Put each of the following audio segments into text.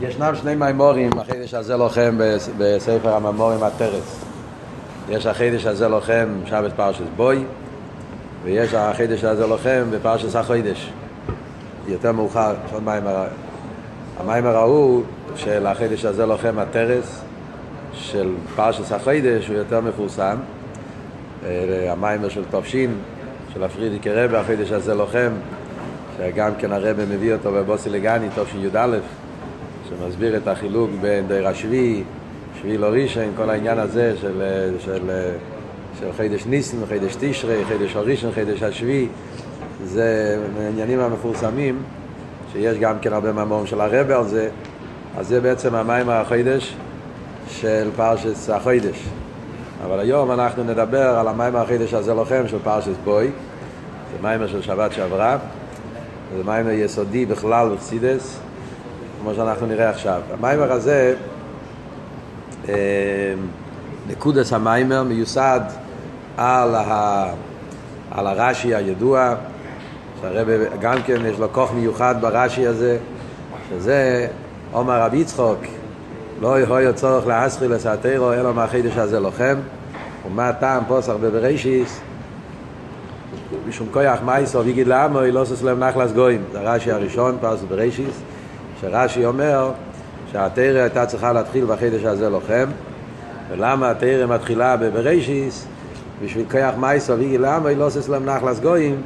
ישנם שני מיימורים, החוידש הזה לוחם בספר המיימורים הטרס. יש החוידש הזה לוחם שבת פרשס בוי, ויש החידש הזה לוחם בפרשס החוידש. יותר מאוחר, יש עוד מיימר. המיימר ההוא של החוידש הזה לוחם הטרס, של פרשס החוידש, הוא יותר מפורסם. המיימר של תופשין, של הפרידיקער רבי, החוידש הזה לוחם, שגם כן הרבי מביא אותו בבוסי לגני, תופשין י"א. שמסביר את החילוק בין דיר השביעי, שביעי לא ראשון, כל העניין הזה של, של, של חידש ניסן, חידש תשרי, חידש הראשון, חידש השביעי, זה העניינים המפורסמים, שיש גם כן הרבה מאמרים של הרבה על זה, אז זה בעצם המים החידש של פרשס החידש. אבל היום אנחנו נדבר על המים החידש הזה לוחם של פרשס בוי, זה מים של שבת שעברה, זה מים יסודי בכלל בחסידס, כמו שאנחנו נראה עכשיו. המיימר הזה, אה, נקודס המיימר מיוסד על, ה, על הרש"י הידוע, שהרבה גם כן יש לו כוח מיוחד ברש"י הזה, שזה עומר רבי יצחוק, לא יהיה צורך להסחיל לסעתרו אלא מהחידש הזה לוחם, ומה טעם פוסח בבראשיס, משום כוח מייסו ויגיד לעמו, עושה להם נחלס גויים, זה הרש"י הראשון, פרס בראשיס. שרש"י אומר שהתרא הייתה צריכה להתחיל בחידש הזה לוחם ולמה התרא מתחילה בבראשיס בשביל כיח מייסו ויגי למה היא לא עושה סלם נחלס גויים?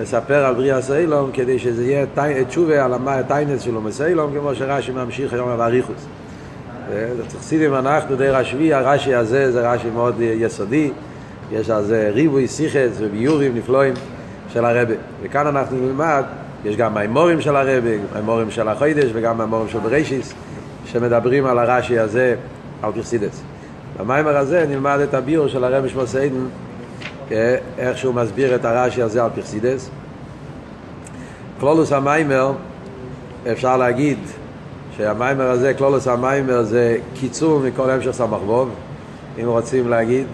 לספר על בריאה סיילום כדי שזה יהיה תשובה על הטיינס שלו מסיילום כמו שרש"י ממשיך היום באריכוס חסידים אנחנו די רשבי, הרש"י הזה זה רש"י מאוד יסודי. יש על זה ריבוי סיכס וביורים נפלואים של הרבה וכאן אנחנו נלמד יש גם מימורים של הרבי, מימורים של החוידש וגם מימורים של בראשיס שמדברים על הרש"י הזה, על פרסידס. במיימר הזה נלמד את הביור של הרבי שמוסיידן איך שהוא מסביר את הרש"י הזה על פרסידס. קלולוס המיימר, אפשר להגיד שהמיימר הזה, קלולוס המיימר זה קיצור מכל המשך סמ"ך אם רוצים להגיד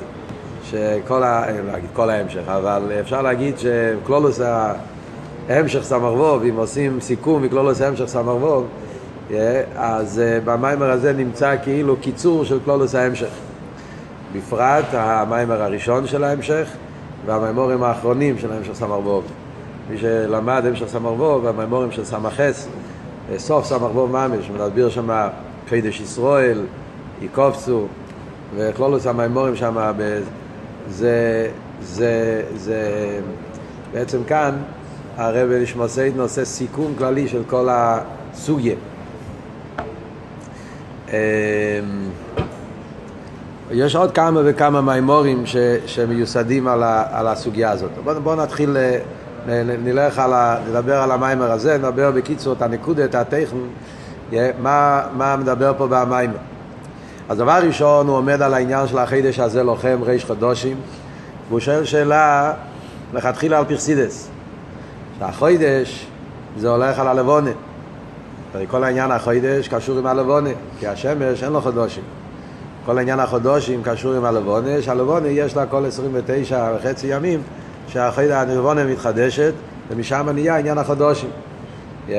שכל ה... להגיד כל ההמשך, אבל אפשר להגיד שקלולוס ה... המשך סמ"ך אם עושים סיכום מכלולוס המשך סמ"ך אז במיימר הזה נמצא כאילו קיצור של כלולוס ההמשך. בפרט המיימר הראשון של ההמשך והמיימורים האחרונים של ההמשך סמ"ך מי שלמד המשך סמ"ך והמיימורים של סמ"ס, סוף סמ"ך ממש, מדבר שם חידש ישראל, יקופצו, וכלולוס המיימורים שם, זה, זה, זה בעצם כאן הרב נשמוסיידן עושה סיכום כללי של כל הסוגיה. אמ, יש עוד כמה וכמה מימורים ש, שמיוסדים על, ה, על הסוגיה הזאת. בואו בוא נתחיל, נ, נלך על ה, נדבר על המיימר הזה, נדבר בקיצור את הנקודה, את הטכן, מה, מה מדבר פה במיימר. אז דבר ראשון, הוא עומד על העניין של החידש הזה לוחם ריש חדושים, והוא שואל שאלה לכתחילה על פרסידס. שהחוידש זה הולך על הלבונה. כל העניין החוידש קשור עם הלבונה, כי השמש אין לו חודשים. כל העניין החודשים קשור עם הלבונה, שהלבונה יש לה כל 29 וחצי ימים שהלבונה מתחדשת, ומשם נהיה עניין החודשים. Yeah.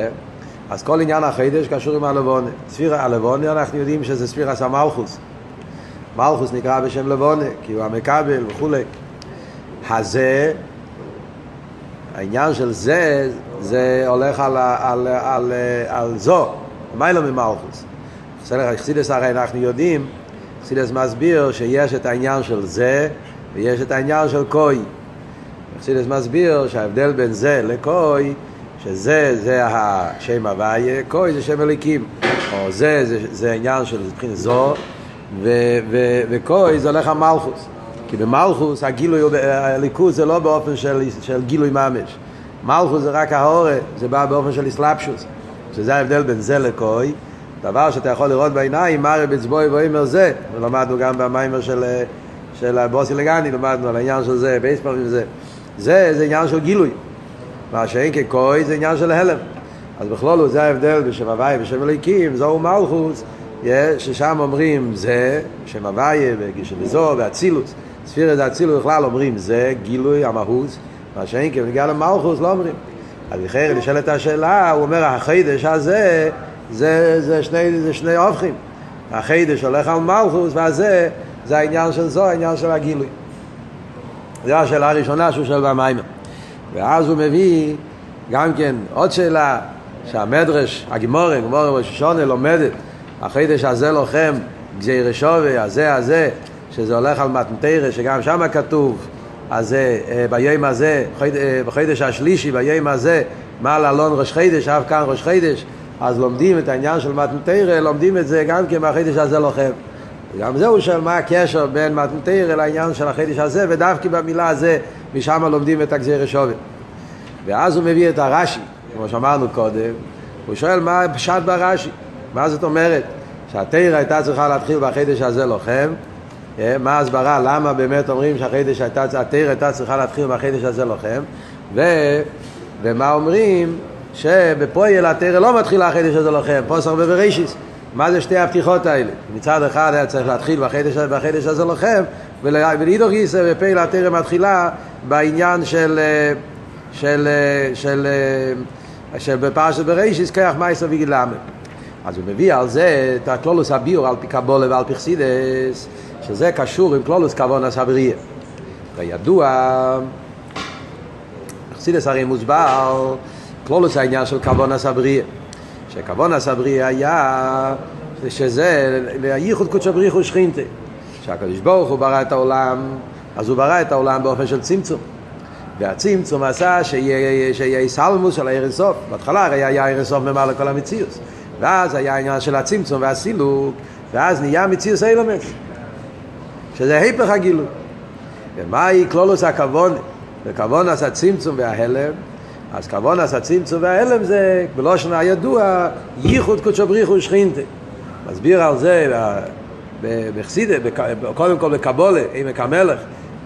אז כל עניין החידש קשור עם הלבונה. ספיר הלבונה אנחנו יודעים שזה ספירס המלכוס. מלכוס נקרא בשם לבונה, כי הוא המקבל וכולי. הזה העניין של זה, זה הולך על, על, על, על, על זו, מיילא ממלכוס. חסידס הרי אנחנו יודעים, חסידס מסביר שיש את העניין של זה ויש את העניין של קוי. חסידס מסביר שההבדל בין זה לקוי, שזה זה השם הוויה, קוי זה שם אליקים. או זה, זה, זה העניין של מבחינת זו, וקוי זה הולך על מלכוס. כי במלכוס הגילוי, הליכוז זה לא באופן של, של גילוי ממש. מלכוס זה רק ההורה, זה בא באופן של אסלאפשוס. שזה ההבדל בין זה לקוי. דבר שאתה יכול לראות בעיניים, מרי בצבוי ואומר זה. ולמדנו גם במיימר של, של בוסי לגני, למדנו על העניין של זה, בייספרים זה. זה, זה עניין של גילוי. מה שאין כקוי זה עניין של הלם. אז בכלול זה ההבדל בשם הוואי ושם אליקים, זהו מלכוס, ששם אומרים זה, שם הוואי, וגישה לזו, ואצילוס. ספירת האצילוס בכלל אומרים זה גילוי המהות, מה שאין כן, נגיע למלכוס לא אומרים. אז לכן נשאלת השאלה, הוא אומר החידש הזה, זה, זה, שני, זה שני הופכים. החידש הולך על מלכוס, והזה, זה העניין של זו, העניין של הגילוי. זו השאלה הראשונה שהוא שואל במיימר. ואז הוא מביא גם כן עוד שאלה, שהמדרש, הגימורה, גימורה ראש השונה לומדת, החידש הזה לוחם, גזיר שווי, הזה הזה, שזה הולך על מתנתרא, שגם שם כתוב, אז זה אה, ביום הזה, אה, בחידש השלישי, ביום הזה, מעל אלון ראש חידש, אף כאן ראש חידש, אז לומדים את העניין של מתנתרא, לומדים את זה גם כן מהחידש הזה לוחם. וגם זהו של מה הקשר בין מתנתרא לעניין של החידש הזה, ודווקא במילה הזה, משם לומדים את הגזיר שווי. ואז הוא מביא את הרש"י, כמו שאמרנו קודם, הוא שואל מה פשט ברש"י, מה זאת אומרת? שהתרא הייתה צריכה להתחיל בחידש הזה לוחם, מה ההסברה, למה באמת אומרים שהחידש הייתה, התרא הייתה צריכה להתחיל בחידש הזה לוחם, ו, ומה אומרים שבפועל התרא לא מתחילה החידש הזה לוחם, פוסר ובראשיס. מה זה שתי הפתיחות האלה? מצד אחד היה צריך להתחיל בחידש, בחידש הזה לוחם, ולאידוך גיסא בפעיל התרא מתחילה בעניין של, אה, של, אה, של, של, של בפרשת בראשיס, כרך מייסר ויגיד למה. אז הוא מביא על זה את הקלולוס הביור על פי קבולה ועל פי חסידס, שזה קשור עם קלולוס כבון הסבריה. וידוע, חסידס הרי מוסבר, קלולוס העניין של כבון הסבריה. שכבון הסבריה היה שזה לייחוד קודשו בריחו שכינתה. שהקדוש ברוך הוא ברא את העולם, אז הוא ברא את העולם באופן של צמצום. והצמצום עשה שיהיה סלמוס של הערן סוף. בהתחלה הרי היה ערן סוף ממעלה כל המציאות. ואז היה העניין של הצמצום והסילוק, ואז נהיה מציאוס אילומס, שזה היפך הגילוי. ומהי כלולוס הכוון? וכוון עשה צמצום וההלם, אז כוון עשה צמצום וההלם זה, בלושן הידוע, ייחוד קודשו בריחו שכינתה. מסביר על זה בחסידה, קודם כל בקבולה, עמק המלך,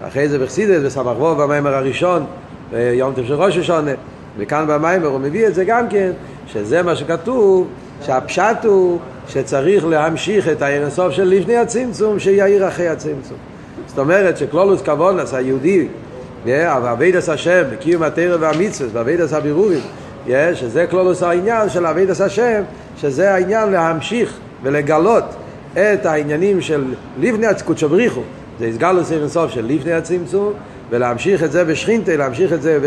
אחרי זה בחסידה, בסמ"ך ווב במיימר הראשון, ביום טוב ראש השונה, וכאן במיימר הוא מביא את זה גם כן, שזה מה שכתוב שהפשט הוא שצריך להמשיך את האינסוף של לפני הצמצום, שיאיר אחרי הצמצום. זאת אומרת שכלולוס כוונס היהודי, ואבידס השם, בקיום התרא והמצווה, ואבידס הבירורים, שזה כלולוס העניין של אבידס השם, שזה העניין להמשיך ולגלות את העניינים של לפני קודשא בריחו, זה הסגלוס אינסוף של לפני הצמצום, ולהמשיך את זה בשכינתה, להמשיך את זה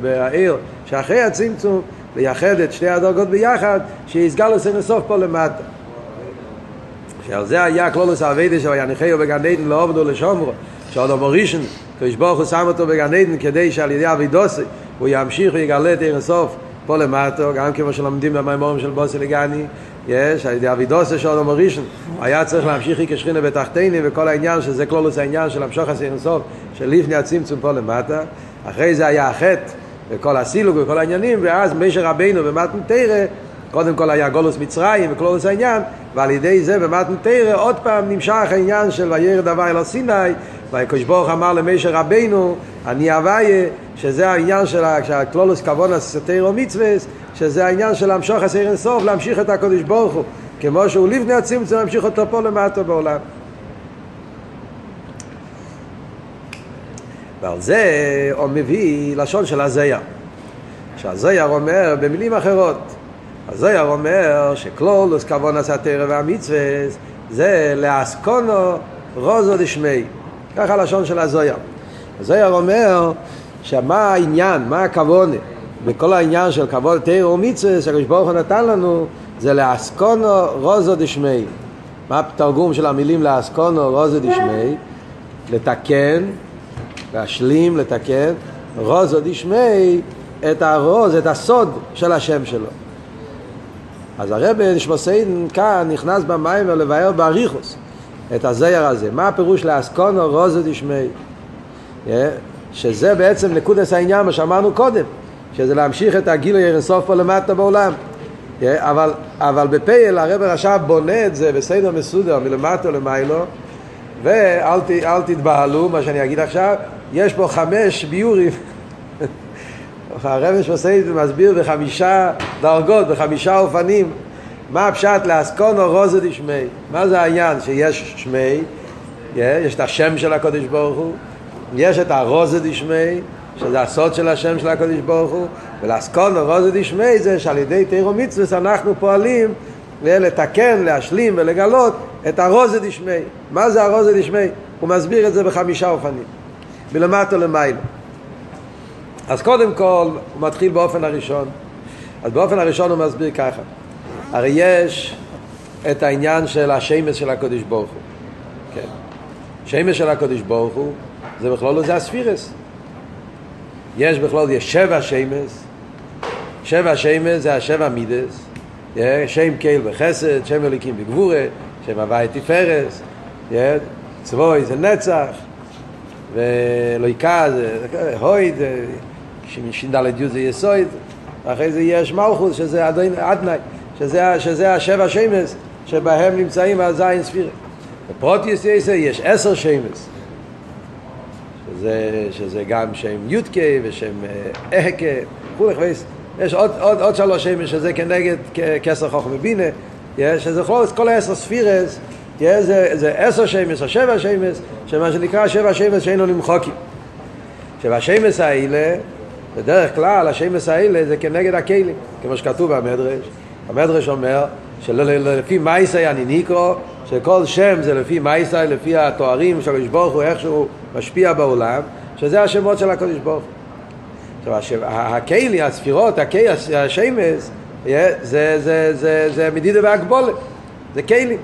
בעיר שאחרי הצמצום, לייחד את שתי הדרגות ביחד, שיסגל עושה נסוף פה למטה. שעל זה היה כלולוס האביידה של יניחהו בגן עדן לעובדו לשומרו, שעוד המורישן, קדוש ברוך הוא שם אותו בגן עדן כדי שעל ידי אבידוסי הוא ימשיך ויגלה את עיר הסוף פה למטה, גם כמו שלומדים במימורים של בוסי לגני, יש, על ידי אבידוסי אדם הראשון, היה צריך להמשיך כשכינה בתחתיני וכל העניין שזה כלולוס העניין של המשוך הסוף של לפני הצמצום פה למטה, אחרי זה היה החטא וכל הסילוג וכל העניינים, ואז משה רבינו במתן תרא, קודם כל היה גולוס מצרים וכלולוס העניין, ועל ידי זה במתן תרא עוד פעם נמשך העניין של וירד הווי אל הסיני, והקדוש ברוך אמר למשה רבינו, אני אביה, שזה העניין של הכלולוס כוונס תרא מצווה, שזה העניין של המשוך הסיר אינסוף, להמשיך את הקדוש ברוך הוא, כמו שהוא לפני הצמצום, להמשיך אותו פה למטה בעולם. ועל זה הוא מביא לשון של הזייר. שהזייר אומר במילים אחרות, הזייר אומר שכלולוס כבון עשה תרא והמצווה זה לאסקונו רוזו דשמי. ככה לשון של הזויר. הזויר אומר שמה העניין, מה הכוונה בכל העניין של כבוד תרא ומצווה שהקדוש ברוך הוא נתן לנו זה לאסקונו רוזו דשמי. מה התרגום של המילים לאסקונו רוזו דשמי? לתקן להשלים, לתקן, רוז עוד ישמי את הרוז, את הסוד של השם שלו. אז הרב נשמוסיין כאן נכנס במים ולבאר באריכוס את הזייר הזה. מה הפירוש לאסקונו רוז עוד ישמי? שזה בעצם נקודס העניין, מה שאמרנו קודם, שזה להמשיך את הגילוי אינסוף פה למטה בעולם. אבל, אבל בפייל הרב עכשיו בונה את זה בסדר מסודר מלמטה למיילו ואל תתבהלו מה שאני אגיד עכשיו יש פה חמש ביורים הרב שוסייד מסביר בחמישה דרגות, בחמישה אופנים מה הפשט לאסקונו רוזו דשמי מה זה העניין? שיש שמי יש את השם של הקודש ברוך הוא יש את הרוזו דשמי שזה הסוד של השם של הקדוש ברוך הוא, ולאסכון רוז דשמי זה שעל ידי תירו מצווה אנחנו פועלים לתקן, להשלים ולגלות את הרוז דשמי. מה זה הרוז דשמי? הוא מסביר את זה בחמישה אופנים, מלמטה למעלה. אז קודם כל הוא מתחיל באופן הראשון. אז באופן הראשון הוא מסביר ככה, הרי יש את העניין של השמש של הקדוש ברוך הוא. כן. שמש של הקדוש ברוך הוא זה בכלול לא זה הספירס. יש בכלול, יש שבע שמש, שבע שמש זה השבע מידס, שם קייל וחסד, שם אליקים בגבורה, שם הוואי תפארס, צבוי זה נצח, ולויקה זה הויד, ש"ד י' זה יסויד, ואחרי זה יש מלכוס שזה אדנאי, שזה, שזה השבע שמש שבהם נמצאים הזין ספירה. בפרוטיוס יש עשר שמש, שזה, שזה גם שם יודקה ושם אהקה, וכולי חוויס. יש עוד, עוד, עוד שלוש שמש שזה כנגד כסר חוכמה בינה, יש, שזה כל, כל העשר ספירס, זה, זה עשר שמש או שבע שמש, שמה שנקרא שבע שמש שאינו למחוקים. שבע שמש האלה, בדרך כלל השמש האלה זה כנגד הכלים, כמו שכתוב במדרש. המדרש אומר שלפי מייסי אני ניקרו, שכל שם זה לפי מייסי, לפי התוארים של הקדוש ברוך הוא, איך שהוא משפיע בעולם, שזה השמות של הקדוש ברוך הוא. הכלי, הספירות, הכלי, השמש, זה, זה, זה, זה, זה מדידה והגבולת, זה כלי.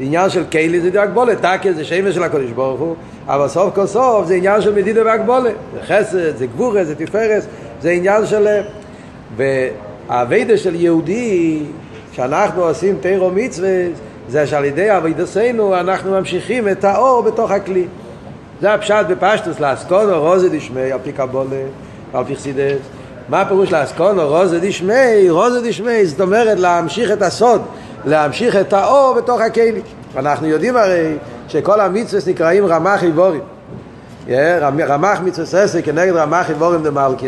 עניין של כלי זה הגבולת, תקל זה שמש של הקדוש ברוך הוא, אבל סוף כל סוף זה עניין של מדידה והגבולת, זה חסד, זה גבורה, זה תפארס, זה עניין של... והאביידה של יהודי, שאנחנו עושים תירו מצווה, זה שעל ידי אביידסנו אנחנו ממשיכים את האור בתוך הכלי. זה הפשט בפשטוס, לאסקונו רוזה דשמי, על פי קבולה, על פי חסידס. מה הפירוש לאסקונו רוזה דשמי? רוזה דשמי, זאת אומרת להמשיך את הסוד, להמשיך את האור בתוך הכלי. אנחנו יודעים הרי שכל המצווה נקראים רמ"ח איבורים. רמ"ח מצווה ססי כנגד רמ"ח איבורים דמלכה.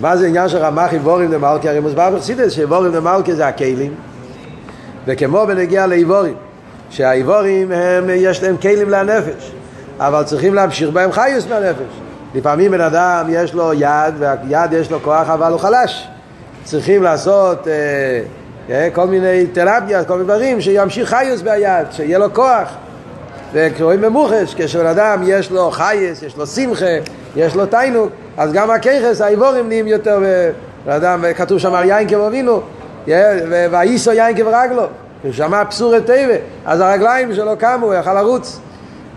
מה זה עניין של רמ"ח איבורים דמלכה? הרי מוסבר בחסידס שאיבורים דמלכה זה הכלים. וכמו בנגיע לאיבורים, שהאיבורים הם, יש להם כלים לנפש. אבל צריכים להמשיך בהם חיוס מהנפש. לפעמים בן אדם יש לו יד, והיד יש לו כוח אבל הוא חלש. צריכים לעשות אה, כל מיני תרפיה, כל מיני דברים שימשיך חיוס ביד, שיהיה לו כוח. וקוראים במוחש, כשבן אדם יש לו חייס, יש לו שמחה, יש לו תיינוק, אז גם הככס, האיבורים נהיים יותר, בן אדם, כתוב שם יין כבובינו, ואיסו יין כברגלו, הוא שמע פסורי טבע, אז הרגליים שלו קמו, הוא יכל לרוץ.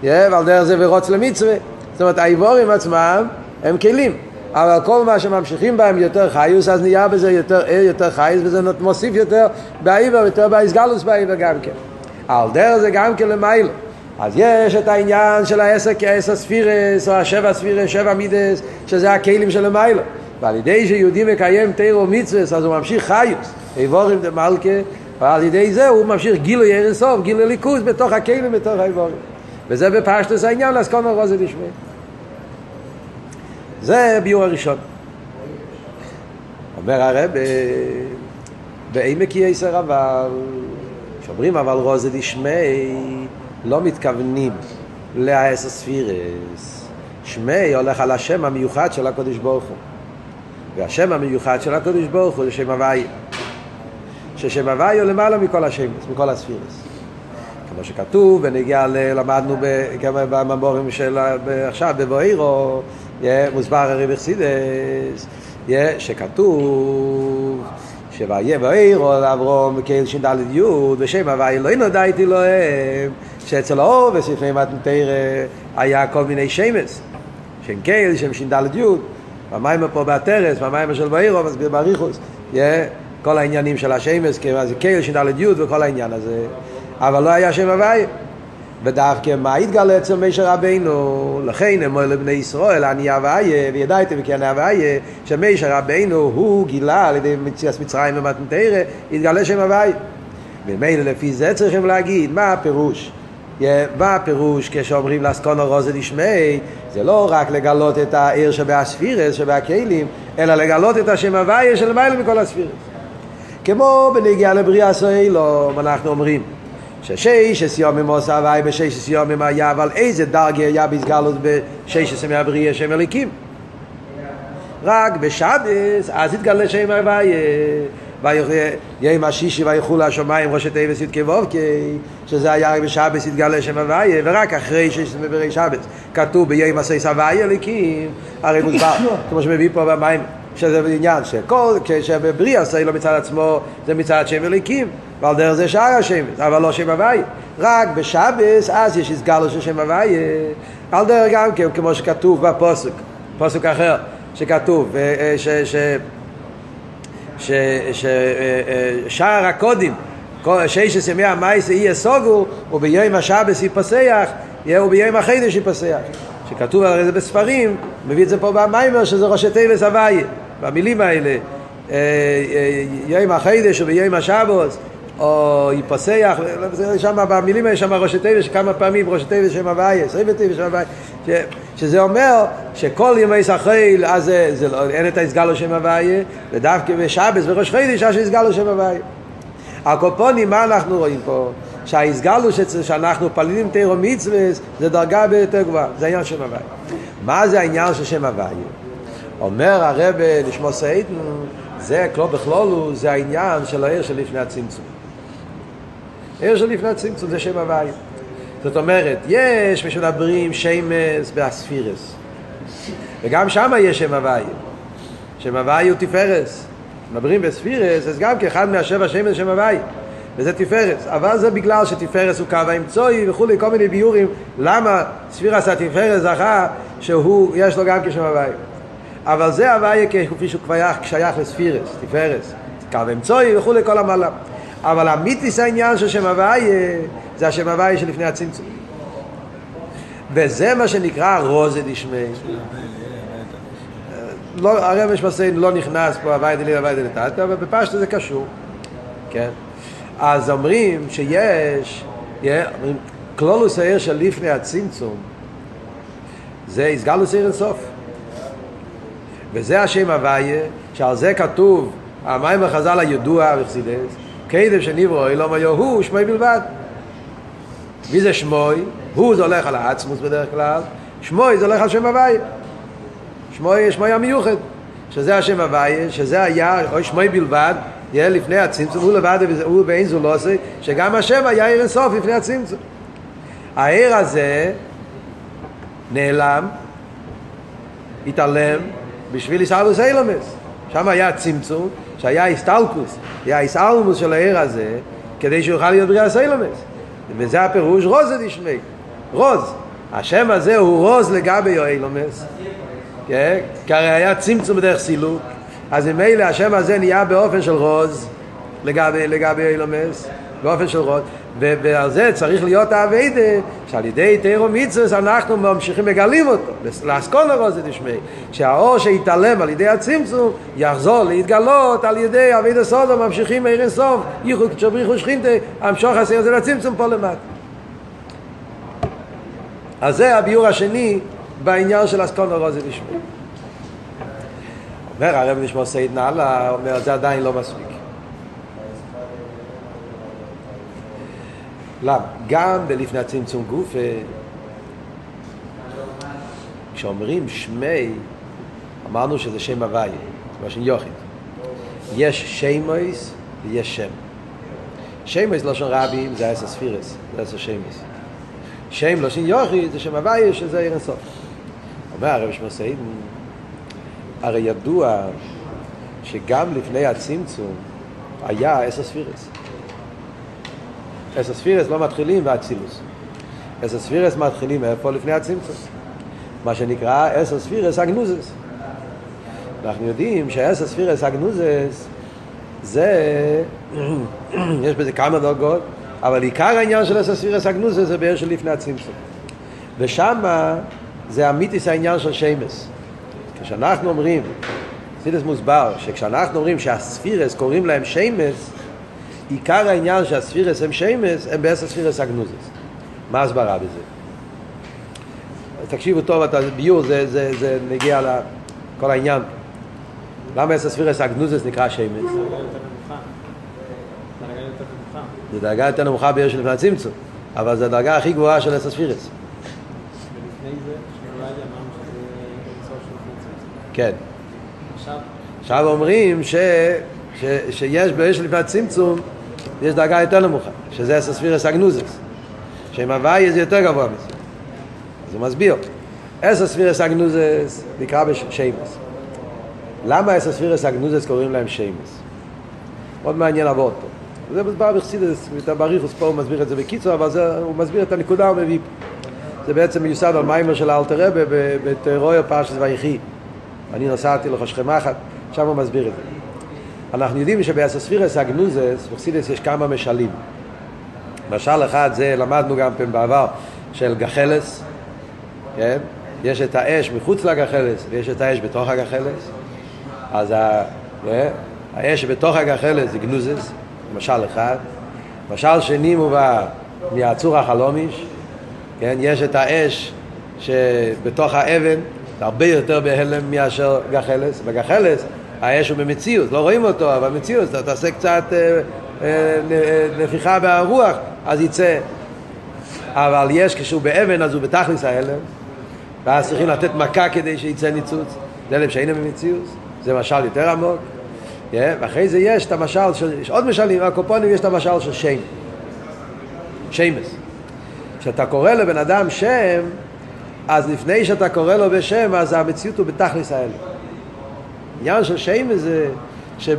ועל דרך זה ורוץ למצווה. זאת אומרת, האיבורים עצמם הם כלים. אבל כל מה שממשיכים בהם יותר חיוס, אז נהיה בזה יותר ער, יותר חייס, וזה מוסיף יותר באיבר, יותר באיסגלוס באיבר גם כן. על דרך זה גם כן למיילו. אז יש את העניין של העשר כעשר ספירס, או השבע ספירס, שבע מידס, שזה הכלים של למיילו. ועל ידי שיהודי מקיים תירו מצווה, אז הוא ממשיך חיוס. איבורים דמלכה, ועל ידי זה הוא ממשיך גילוי ערס סוף, גילוי ליכוז בתוך הכלים, בתוך האיבורים. וזה בפשטוס העניין לאסקונו רוזה דשמי. זה ביור הראשון. אומר הרב, בעמק יסר אבל, כשאומרים אבל רוזה דשמי, לא מתכוונים לעשר ספירס. שמי הולך על השם המיוחד של הקדוש ברוך הוא. והשם המיוחד של הקדוש ברוך הוא זה שם הוואי. ששם הוואי הוא למעלה מכל השם, מכל הספירס. כמו שכתוב, ונגיע, למדנו בממורים של עכשיו בבוירו, מוסבר הרי בחסידס, שכתוב שויה בוירו לאברום קהיל ש"ד י' ושם הווי לא נודעתי להם שאצל האור וספרי מתנתר היה כל מיני שמס שם קהיל שם ש"ד י' במים פה בעטרס, במים של בוירו מסביר באריכוס כל העניינים של השמס, קהיל ש"ד י' וכל העניין הזה אבל לא היה שם הוויה. ודווקא מה התגלה אצל מישר רבינו? לכן אמר לבני ישראל, אני הוויה, וידעתם כי אני הוויה, שמישר רבינו הוא גילה על ידי מציאס מצרים ומתנתרא, התגלה שם הוויה. ומילא לפי זה צריכים להגיד, מה הפירוש? מה הפירוש כשאומרים לאסקונו רוזה דשמי? זה לא רק לגלות את העיר שבאספירס, שבהכלים, אלא לגלות את השם הוויה של מעלה מכל הספירס. כמו בנגיעה לבריאה סוילום, אנחנו אומרים, ששש יומים עושה הוואי בשש יומים היה, אבל איזה דרגי היה בהסגלות בשש ימי הבריאה שהם אליקים? רק בשבס, אז התגלה שם הוויה. ויהי משישי ויחולו השמיים ראשי תיבס י"ק ו"ק שזה היה רק בשבס התגלה שם הוויה ורק אחרי שיש מברי שבס כתוב ביהי מסייס הוויה אליקים הרי מוסבר כמו שמביא פה במים שזה עניין שכל, כשבבריא עשה לו מצד עצמו זה מצד שם אליקים ועל דרך זה שאר השם אבל לא שם הוויה. רק בשבס אז יש הסגלו של שם הוויה. על דרך גם כן כמו שכתוב בפוסק פוסק אחר שכתוב ש... ש ששער הקודים, ששת ימי המייס יהיה סוגו, וביום השבס ייפסח, וביום החידש ייפסח. שכתוב על זה בספרים, מביא את זה פה במיימר, שזה ראשי תיבס הוויה, במילים האלה, יום החידש וביום השבוס, או ייפסח, שם במילים האלה שם ראשי תיבס כמה פעמים ראשי תיבס שם הוויה, עשרים ותיבס שם הוויה, שזה אומר שכל ימי סחיל אז זה, זה לא, אין את ההסגלו שם הוויה ודווקא בשבס וראש חידיש אז שהסגלו שם הוויה הקופונים מה אנחנו רואים פה? שההסגלו שאנחנו פלילים תירו מצווה זה דרגה ביותר גבוהה זה העניין שם הוויה מה זה העניין של שם הוויה? אומר הרב לשמו סיידן זה כלו בכלולו זה העניין של העיר שלפני הצמצום העיר שלפני הצמצום זה שם הוויה זאת אומרת, יש משדברים שמס באספירס. וגם שם יש שם הוואי שם הוואי הוא תפארס מדברים בספירס, אז גם כאחד מהשבע שמס שם הוואי וזה תפארס, אבל זה בגלל שתפארס הוא קו האמצעי וכולי, כל מיני ביורים למה ספירס התפארס זכה שהוא, יש לו גם כשם הוואי אבל זה הוואי כפי שהוא כבר שייך לספירס, תפארס קו האמצעי וכולי כל המעלה אבל המיתיס העניין של שם הוואי זה השם הוואי שלפני הצמצום. וזה מה שנקרא רוזד ישמי. לא, הרב משמעסיין לא נכנס פה הוואי דלי הוואי דלי תתא, אבל בפשט זה קשור. כן? אז אומרים שיש, אומרים, כלולוס העיר של לפני הצמצום, זה הסגלוס עיר אינסוף. וזה השם הוויה, שעל זה כתוב, המים החז"ל הידוע וחסידס, קדם שנברו אלום היו הוא שמי בלבד. מי זה שמוי? הוא זה הולך על העצמוס בדרך כלל, שמוי זה הולך על שם הוויה. שמוי, שמוי המיוחד, שזה השם הוויה, שזה היה, או שמוי בלבד, יהיה לפני הצמצום, הוא לבד, הוא ואין זו לא עושה, שגם השם היה עיר אינסוף לפני הצמצום. העיר הזה נעלם, התעלם, בשביל איסאלוס אילומס. שם היה צמצום, שהיה איסטלקוס, היה איסאלמוס של העיר הזה, כדי שיוכל להיות בריאה סיילומס. וזה הפירוש רוז זה דשמי רוז השם הזה הוא רוז לגבי יואלומס כן? כי הרי היה צמצום בדרך סילוק אז ממילא השם הזה נהיה באופן של רוז לגבי, לגבי יואלומס באופן של רוז ועל זה צריך להיות האביידה שעל ידי תירו מצווס אנחנו ממשיכים מגלים אותו. לאסכון הרוז זה דשמי שהאור שהתעלם על ידי הצמצום יחזור להתגלות על ידי אביידה סודו ממשיכים מאיר סוף ייחוד כשבריחו שכינתה המשוך עשיר זה לצמצום פה למטה. אז זה הביור השני בעניין של אסכון הרוז זה דשמי אומר הרב נשמע סייד נעלה אומר זה עדיין לא מספיק למה? גם בלפני הצמצום גוף כשאומרים שמי אמרנו שזה שם הוואי זה משהו יוחיד. יש שמויס ויש שם. שמויס לא שם רבים זה עשר ספירס זה עשר שמויס. שם לא שם יוחיד זה שם הוואי שזה עיר אינסוף אומר הרב שמסעיד הרי ידוע שגם לפני הצמצום היה עשר ספירס אסספירס לא מתחילים באצילוס. אסספירס מתחילים איפה? לפני הצמצום. מה שנקרא אסספירס אגנוזס. אנחנו יודעים שאסספירס אגנוזס זה, יש בזה כמה דרגות, אבל עיקר העניין של אסספירס אגנוזס זה של לפני הצמצום. ושם זה אמיתיס העניין של שמס. כשאנחנו אומרים, סידס מוסבר, שכשאנחנו אומרים שהספירס קוראים להם שמס, עיקר העניין שהספירס הם שמס הם בעשר ספירס הגנוזס. מה הסברה בזה? תקשיבו טוב, אתה ביור, זה, זה, זה נגיע לכל העניין. למה עשר ספירס הגנוזס נקרא שמס? זה דרגה יותר נמוכה בעיר של לפני הצמצום, אבל זו הדרגה הכי גבוהה של עשר ספירס. כן. עכשיו אומרים ש, ש, שיש באש לפני הצמצום, יש דרגה יותר נמוכה, שזה אסספירס אגנוזס, שעם הוואי זה יותר גבוה מזה. אז הוא מסביר. אסספירס אגנוזס נקרא בשיימס. למה אסספירס אגנוזס קוראים להם שיימס? מאוד מעניין לעבוד פה. זה מסבר בחסידס, בריחוס פה הוא מסביר את זה בקיצור, אבל זה, הוא מסביר את הנקודה, הוא מביא זה בעצם מיוסד על מיימר של אלתר רבה בתיאוריה פרשת ויחי. אני נסעתי לחשכם אחת, שם הוא מסביר את זה. אנחנו יודעים שבאסספירס הגנוזס, בחסידס יש כמה משלים. משל אחד זה למדנו גם פעם בעבר של גחלס, כן? יש את האש מחוץ לגחלס ויש את האש בתוך הגחלס. אז ה... אה, האש שבתוך הגחלס זה גנוזס, משל אחד. משל שני מובא מהצור החלומיש, כן? יש את האש שבתוך האבן, זה הרבה יותר בהלם מאשר גחלס. בגחלס האש הוא במציאות, לא רואים אותו, אבל במציאות אתה תעשה קצת אה, אה, נפיחה ברוח, אז יצא. אבל יש כשהוא באבן אז הוא בתכלס ההלם, ואז צריכים לתת מכה כדי שיצא ניצוץ. זה הלם שאינם במציאות, זה משל יותר עמוק. Yeah, ואחרי זה יש את המשל של, יש עוד משלים, הקופונים יש את המשל של שם, שמס. כשאתה קורא לבן אדם שם, אז לפני שאתה קורא לו בשם, אז המציאות הוא בתכלס האלה. העניין של שם זה ש,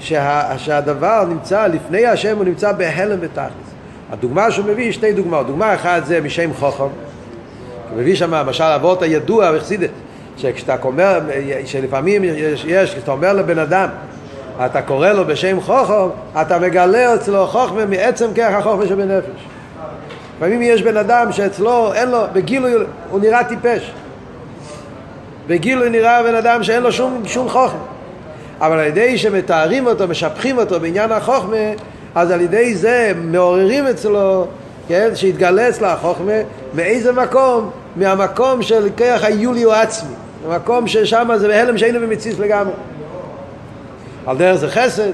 שה, שהדבר נמצא, לפני השם הוא נמצא בהלם בתכלס. הדוגמה שהוא מביא, שתי דוגמאות. דוגמה אחת זה משם חוכם. הוא מביא שם, למשל, אבות הידוע וחסידת, שכשאתה אומר, שלפעמים יש, יש, כשאתה אומר לבן אדם, אתה קורא לו בשם חוכם, אתה מגלה אצלו חוכמה מעצם כרך החוכמה שבנפש. לפעמים יש בן אדם שאצלו, אין לו, בגילוי הוא נראה טיפש. בגילוי נראה בן אדם שאין לו שום, שום חוכמה. אבל על ידי שמתארים אותו, משבחים אותו בעניין החוכמה, אז על ידי זה מעוררים אצלו, כן, שיתגלה אצלו החוכמה, מאיזה מקום? מהמקום של כרך היולי או עצמי. המקום ששם זה בהלם שאינו במציץ לגמרי. על דרך זה חסד,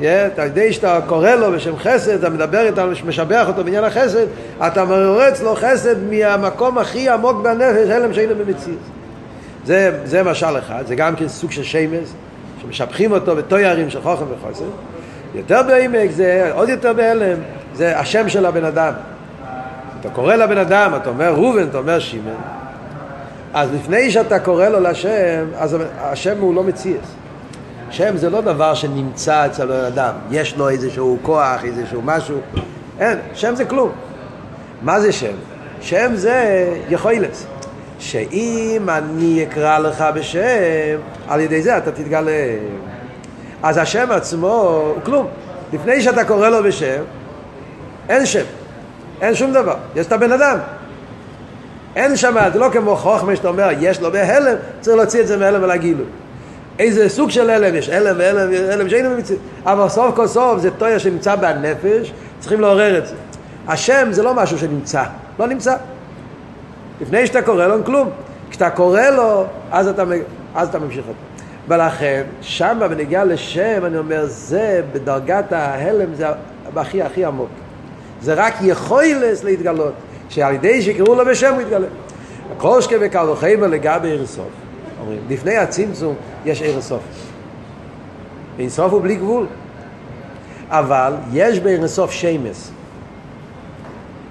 yeah, על ידי שאתה קורא לו בשם חסד, אתה מדבר איתו, משבח אותו בעניין החסד, אתה מעורר אצלו חסד מהמקום הכי עמוק בנפש, הלם שאינו במציאות. זה, זה משל אחד, זה גם כן סוג של שמש, שמשבחים אותו בתוירים של חוכם וחסד. יותר בעמק זה, עוד יותר בהלם, זה השם של הבן אדם. אתה קורא לבן אדם, אתה אומר ראובן, אתה אומר שמעון, אז לפני שאתה קורא לו לשם, אז השם הוא לא מציאס. שם זה לא דבר שנמצא אצל הבן אדם, יש לו איזשהו כוח, איזשהו משהו, אין, שם זה כלום. מה זה שם? שם זה יכולת. שאם אני אקרא לך בשם, על ידי זה אתה תתגלה. אז השם עצמו הוא כלום. לפני שאתה קורא לו בשם, אין שם, אין שום דבר, יש את הבן אדם. אין שם, זה לא כמו חוכמה שאתה אומר, יש לו בהלם, צריך להוציא את זה מהלם ולהגילו. איזה סוג של הלם יש, הלם והלם, הלם שאינו במציאות. אבל סוף כל סוף זה טויה שנמצא בנפש, צריכים לעורר את זה. השם זה לא משהו שנמצא, לא נמצא. לפני שאתה קורא לו, אין כלום. כשאתה קורא לו, אז אתה, אז אתה ממשיך אותו. ולכן, שם בנגיעה לשם, אני אומר, זה בדרגת ההלם, זה הכי הכי עמוק. זה רק יכולס להתגלות, שעל ידי שיקראו לו בשם הוא יתגלה. כל שקה וקל וחייבר לגבי אירסוף. אומרים, לפני הצמצום יש אירסוף. אינסוף הוא בלי גבול. אבל יש באירסוף שמס.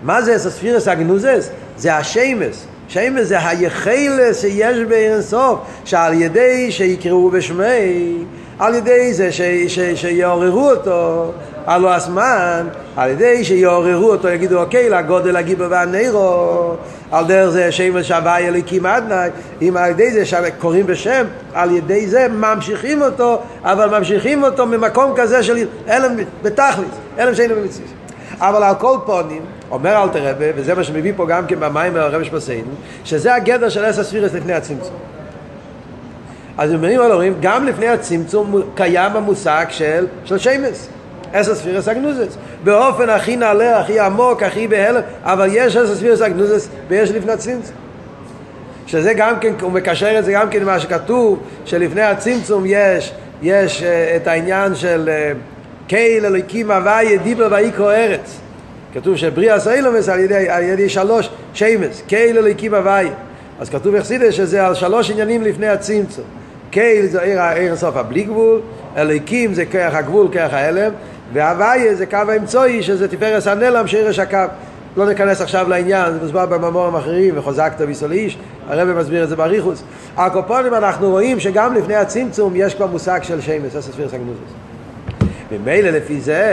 מה זה ספירס אגנוזס? זה השמס. שמס זה היחלס שיש באינסוף, שעל ידי שיקראו בשמי, על ידי זה ש, ש, שיעוררו אותו, הלו הזמן, על ידי שיעוררו אותו, יגידו אוקיי, לגודל הגיבר והנירו, על דרך זה שמש שווה אליקים עדנאי, אם על ידי זה שקוראים בשם, על ידי זה ממשיכים אותו, אבל ממשיכים אותו ממקום כזה של אלם בתכלית, אלם שאינו במציאות. אבל על כל פונים, אומר אל תרבה, וזה מה שמביא פה גם כן במים מהרבי שפסיין, שזה הגדר של עשר ספירס לפני הצמצום. אז אומרים על הורים, גם לפני הצמצום קיים המושג של, של שמס. עשר ספירס אגנוזס. באופן הכי נעלה, הכי עמוק, הכי בהלם, אבל יש עשר ספירס אגנוזס ויש לפני הצמצום. שזה גם כן, הוא מקשר את זה גם כן למה שכתוב, שלפני הצמצום יש, יש uh, את העניין של uh, קייל אלוקים הוויה דיבר ויקרו ארץ. כתוב שבריאה סיילומס על ידי, על ידי שלוש שמס, קייל אלוקים הוויה. אז כתוב אכסידס שזה על שלוש עניינים לפני הצמצום. קייל זה עיר, עיר הסוף הבלי גבול, אלוהיקים זה כרך הגבול, כרך ההלם, והוויה זה קו האמצעי שזה תפארס הנלם שערש הקו. לא ניכנס עכשיו לעניין, זה מוסבר במאמורים אחרים, וחוזקת ביסול איש, הרב מסביר את זה באריכוס. הקופונים אנחנו רואים שגם לפני הצמצום יש כבר מושג של שמש, אסס פירס הגנוזס. ממילא לפי זה,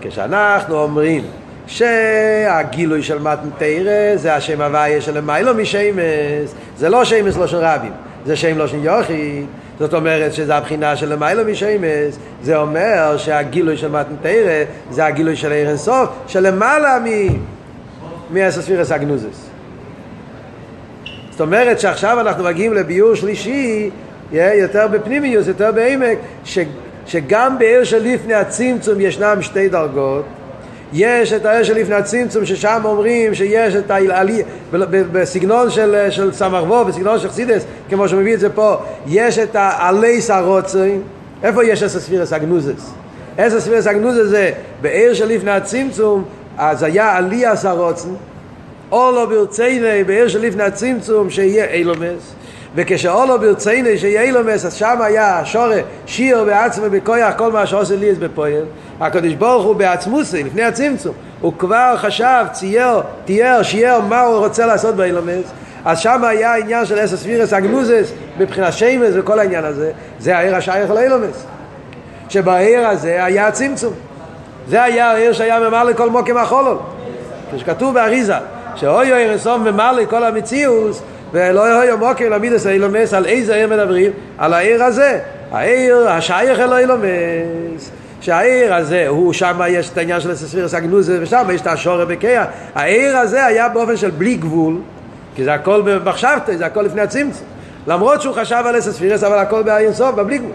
כשאנחנו אומרים שהגילוי של מתנתרא זה השם הוויה של מיילו משמש, זה לא שמש לא של רבים, זה שם לא של יוכי, זאת אומרת שזה הבחינה של למיילו משמש, זה אומר שהגילוי של מתנתרא זה הגילוי של עיר אינסוף, של למעלה מ... מאסספירס אגנוזס. זאת אומרת שעכשיו אנחנו מגיעים לביור שלישי, יותר בפנימיוס, יותר בעמק, ש, שגם בעיר של לפני הצמצום ישנם שתי דרגות, יש את העיר של לפני הצמצום ששם אומרים שיש את העלי, בסגנון של, של סמ"ך בסגנון של חסידס, כמו שמביא את זה פה, יש את העלי סרוצי, איפה יש אסא ספירס אגנוזס? אסא ספירס אגנוזס זה בעיר של לפני הצמצום, אז היה עלי סרוצי, או לא ברציני בעיר של לפני הצמצום שיהיה אילומס, וכשאולו ברציני שיהיה אילומס אז שם היה שורה שיר בעצמו בכויח כל מה שעושה לי בפועל. הקדוש ברוך הוא בעצמוסי לפני הצמצום. הוא כבר חשב, צייר, תיאר, שיער מה הוא רוצה לעשות באילומס. אז שם היה עניין של אסס וירס אגנוזס מבחינת שמס וכל העניין הזה. זה העיר השייך לאילומס. שבעיר הזה היה צמצום זה היה העיר שהיה ממלא כל מוקם החולול כשכתוב באריזה שאוי אוי רסום ממלא כל המציאוס ולא יהיה מוקר למידס האילומס על איזה עיר מדברים? על העיר הזה. העיר השייך אל האילומס שהעיר הזה, הוא שם יש את העניין של ספירס הגנוזה ושם יש את השורר בקיה העיר הזה היה באופן של בלי גבול כי זה הכל במחשבתא, זה הכל לפני הצמצום. למרות שהוא חשב על ספירס אבל הכל בעין סוף, בבלי גבול.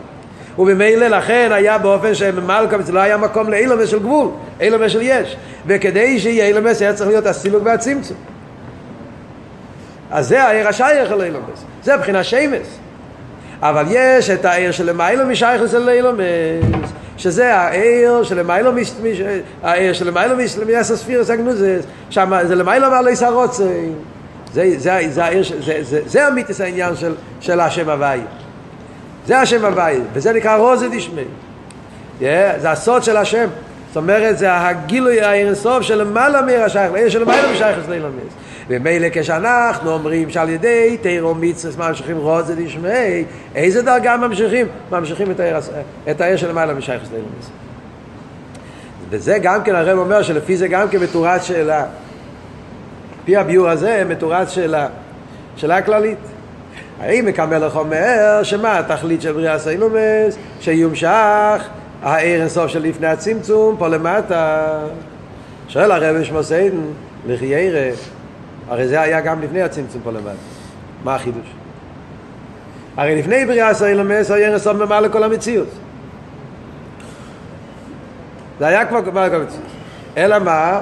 ובמילא לכן היה באופן שמלכה לא היה מקום לאילומס של גבול, אילומס של יש. וכדי שיהיה אילומס היה צריך להיות הסילוק והצמצום אז זה העיר השייך אל אילומס, זה מבחינה שמס. אבל יש את העיר של למיילו משייכס אל אילומס, שזה העיר של למיילו העיר של למיילו מיאס הספירס הגנוזס, שם זה למיילו מעלי סרוצים. זה, זה, זה, העיר, זה, זה, זה אמיתיס העניין של, של השם הוואי. זה השם הוואי, וזה נקרא רוזד ישמי. Yeah, זה הסוד של השם. זאת אומרת, זה הגילוי האינסוף של למעלה מעיר השייך, של למעלה משייכס לאילומס. ומילא כשאנחנו אומרים שעל ידי תירו מצווה ממשיכים רוזה דשמי, איזה דרגה ממשיכים? ממשיכים את העיר, את העיר של למעלה משייכס לאילומס. וזה גם כן הרב אומר שלפי זה גם כן מתורת שאלה. פי הביור הזה מתורת שאלה, שאלה כללית. האם מקמלך אומר שמה התכלית של בריאה סיילומס שיומשך העיר אינסוף של לפני הצמצום פה למטה שואל הרב שמוסיידן לחיירה הרי זה היה גם לפני הצמצום פה למטה מה החידוש? הרי לפני בריאה סיילומס העיר אינסוף ממלא לכל המציאות זה היה כבר ממלא לכל המציאות אלא מה?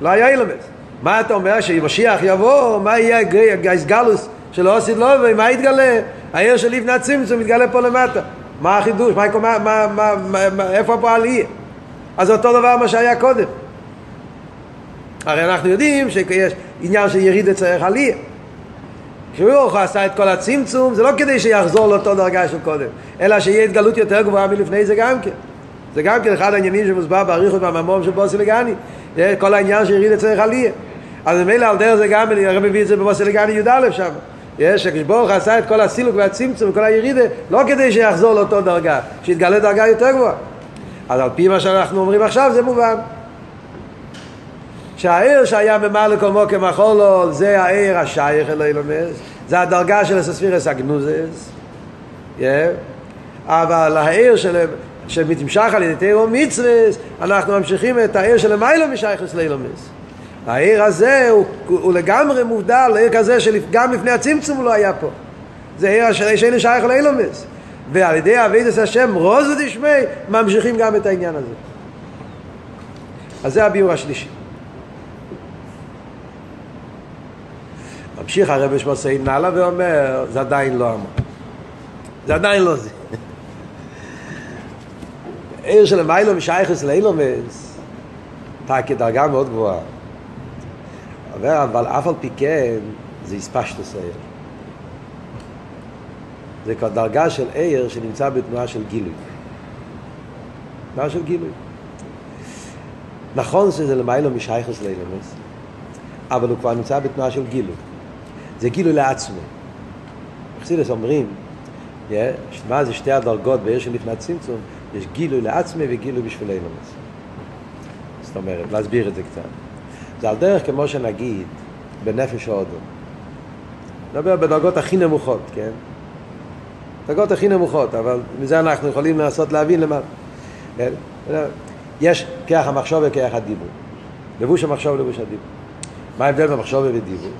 לא היה אילומס מה אתה אומר? שמשיח יבוא מה יהיה הגייסגלוס של עושית לא ומה יתגלה? העיר של לפני הצמצום יתגלה פה למטה מה החידוש? מה, מה, מה, מה, מה, איפה הפועל יהיה? אז אותו דבר מה שהיה קודם. הרי אנחנו יודעים שיש עניין של יריד אצלך עלייה. כשהוא עשה את כל הצמצום, זה לא כדי שיחזור לאותו דרגה של קודם, אלא שיהיה התגלות יותר גבוהה מלפני זה גם כן. זה גם כן אחד העניינים שמוסבר באריכות בממום של בוסי לגני. כל העניין של יריד אצלך עלייה. אז ממילא על דרך זה גם, אני מביא את זה בבוסי לגני י"א שם. יש, הקדוש עשה את כל הסילוק והצמצום וכל הירידה לא כדי שיחזור לאותו דרגה, שיתגלה דרגה יותר גבוהה. אז על פי מה שאנחנו אומרים עכשיו זה מובן. שהעיר שהיה ממלא כל מוקם החולול זה העיר השייך אל אילומס, זה הדרגה של הספירס הגנוזס, yeah. אבל העיר של... שמתמשך על ידי תירו מצווס, אנחנו ממשיכים את העיר של המיילו משייכס לאילומס. העיר הזה הוא, הוא לגמרי מובדל לעיר כזה שגם לפני הצמצום הוא לא היה פה. זה עיר שאין שייך לאילומס. ועל ידי אבידס השם רוז ודשמי ממשיכים גם את העניין הזה. אז זה הביור השלישי. ממשיך הרב שמוסי נעלה ואומר, זה עדיין לא אמר. זה עדיין לא זה. עיר של מיילו משייכס לאילומס, אתה כדרגה מאוד גבוהה. אומר, אבל אף על פי כן, זה הספשטוס העיר. זה כבר דרגה של עיר שנמצא בתנועה של גילוי. תנועה של גילוי. נכון שזה למיילו משייכוס לאילמס, אבל הוא כבר נמצא בתנועה של גילוי. זה גילוי לעצמו. חסידס אומרים, yeah, מה זה שתי הדרגות בעיר של לפני הצמצום? יש גילוי לעצמי וגילוי בשביל אילמס. זאת אומרת, להסביר את זה קצת. זה על דרך כמו שנגיד בנפש האודו. נדבר בדרגות הכי נמוכות, כן? דרגות הכי נמוכות, אבל מזה אנחנו יכולים לנסות להבין למה. כן? יש כרך המחשוב וכרך הדיבור. לבוש המחשוב ולבוש הדיבור. מה ההבדל במחשוב ובדיבור?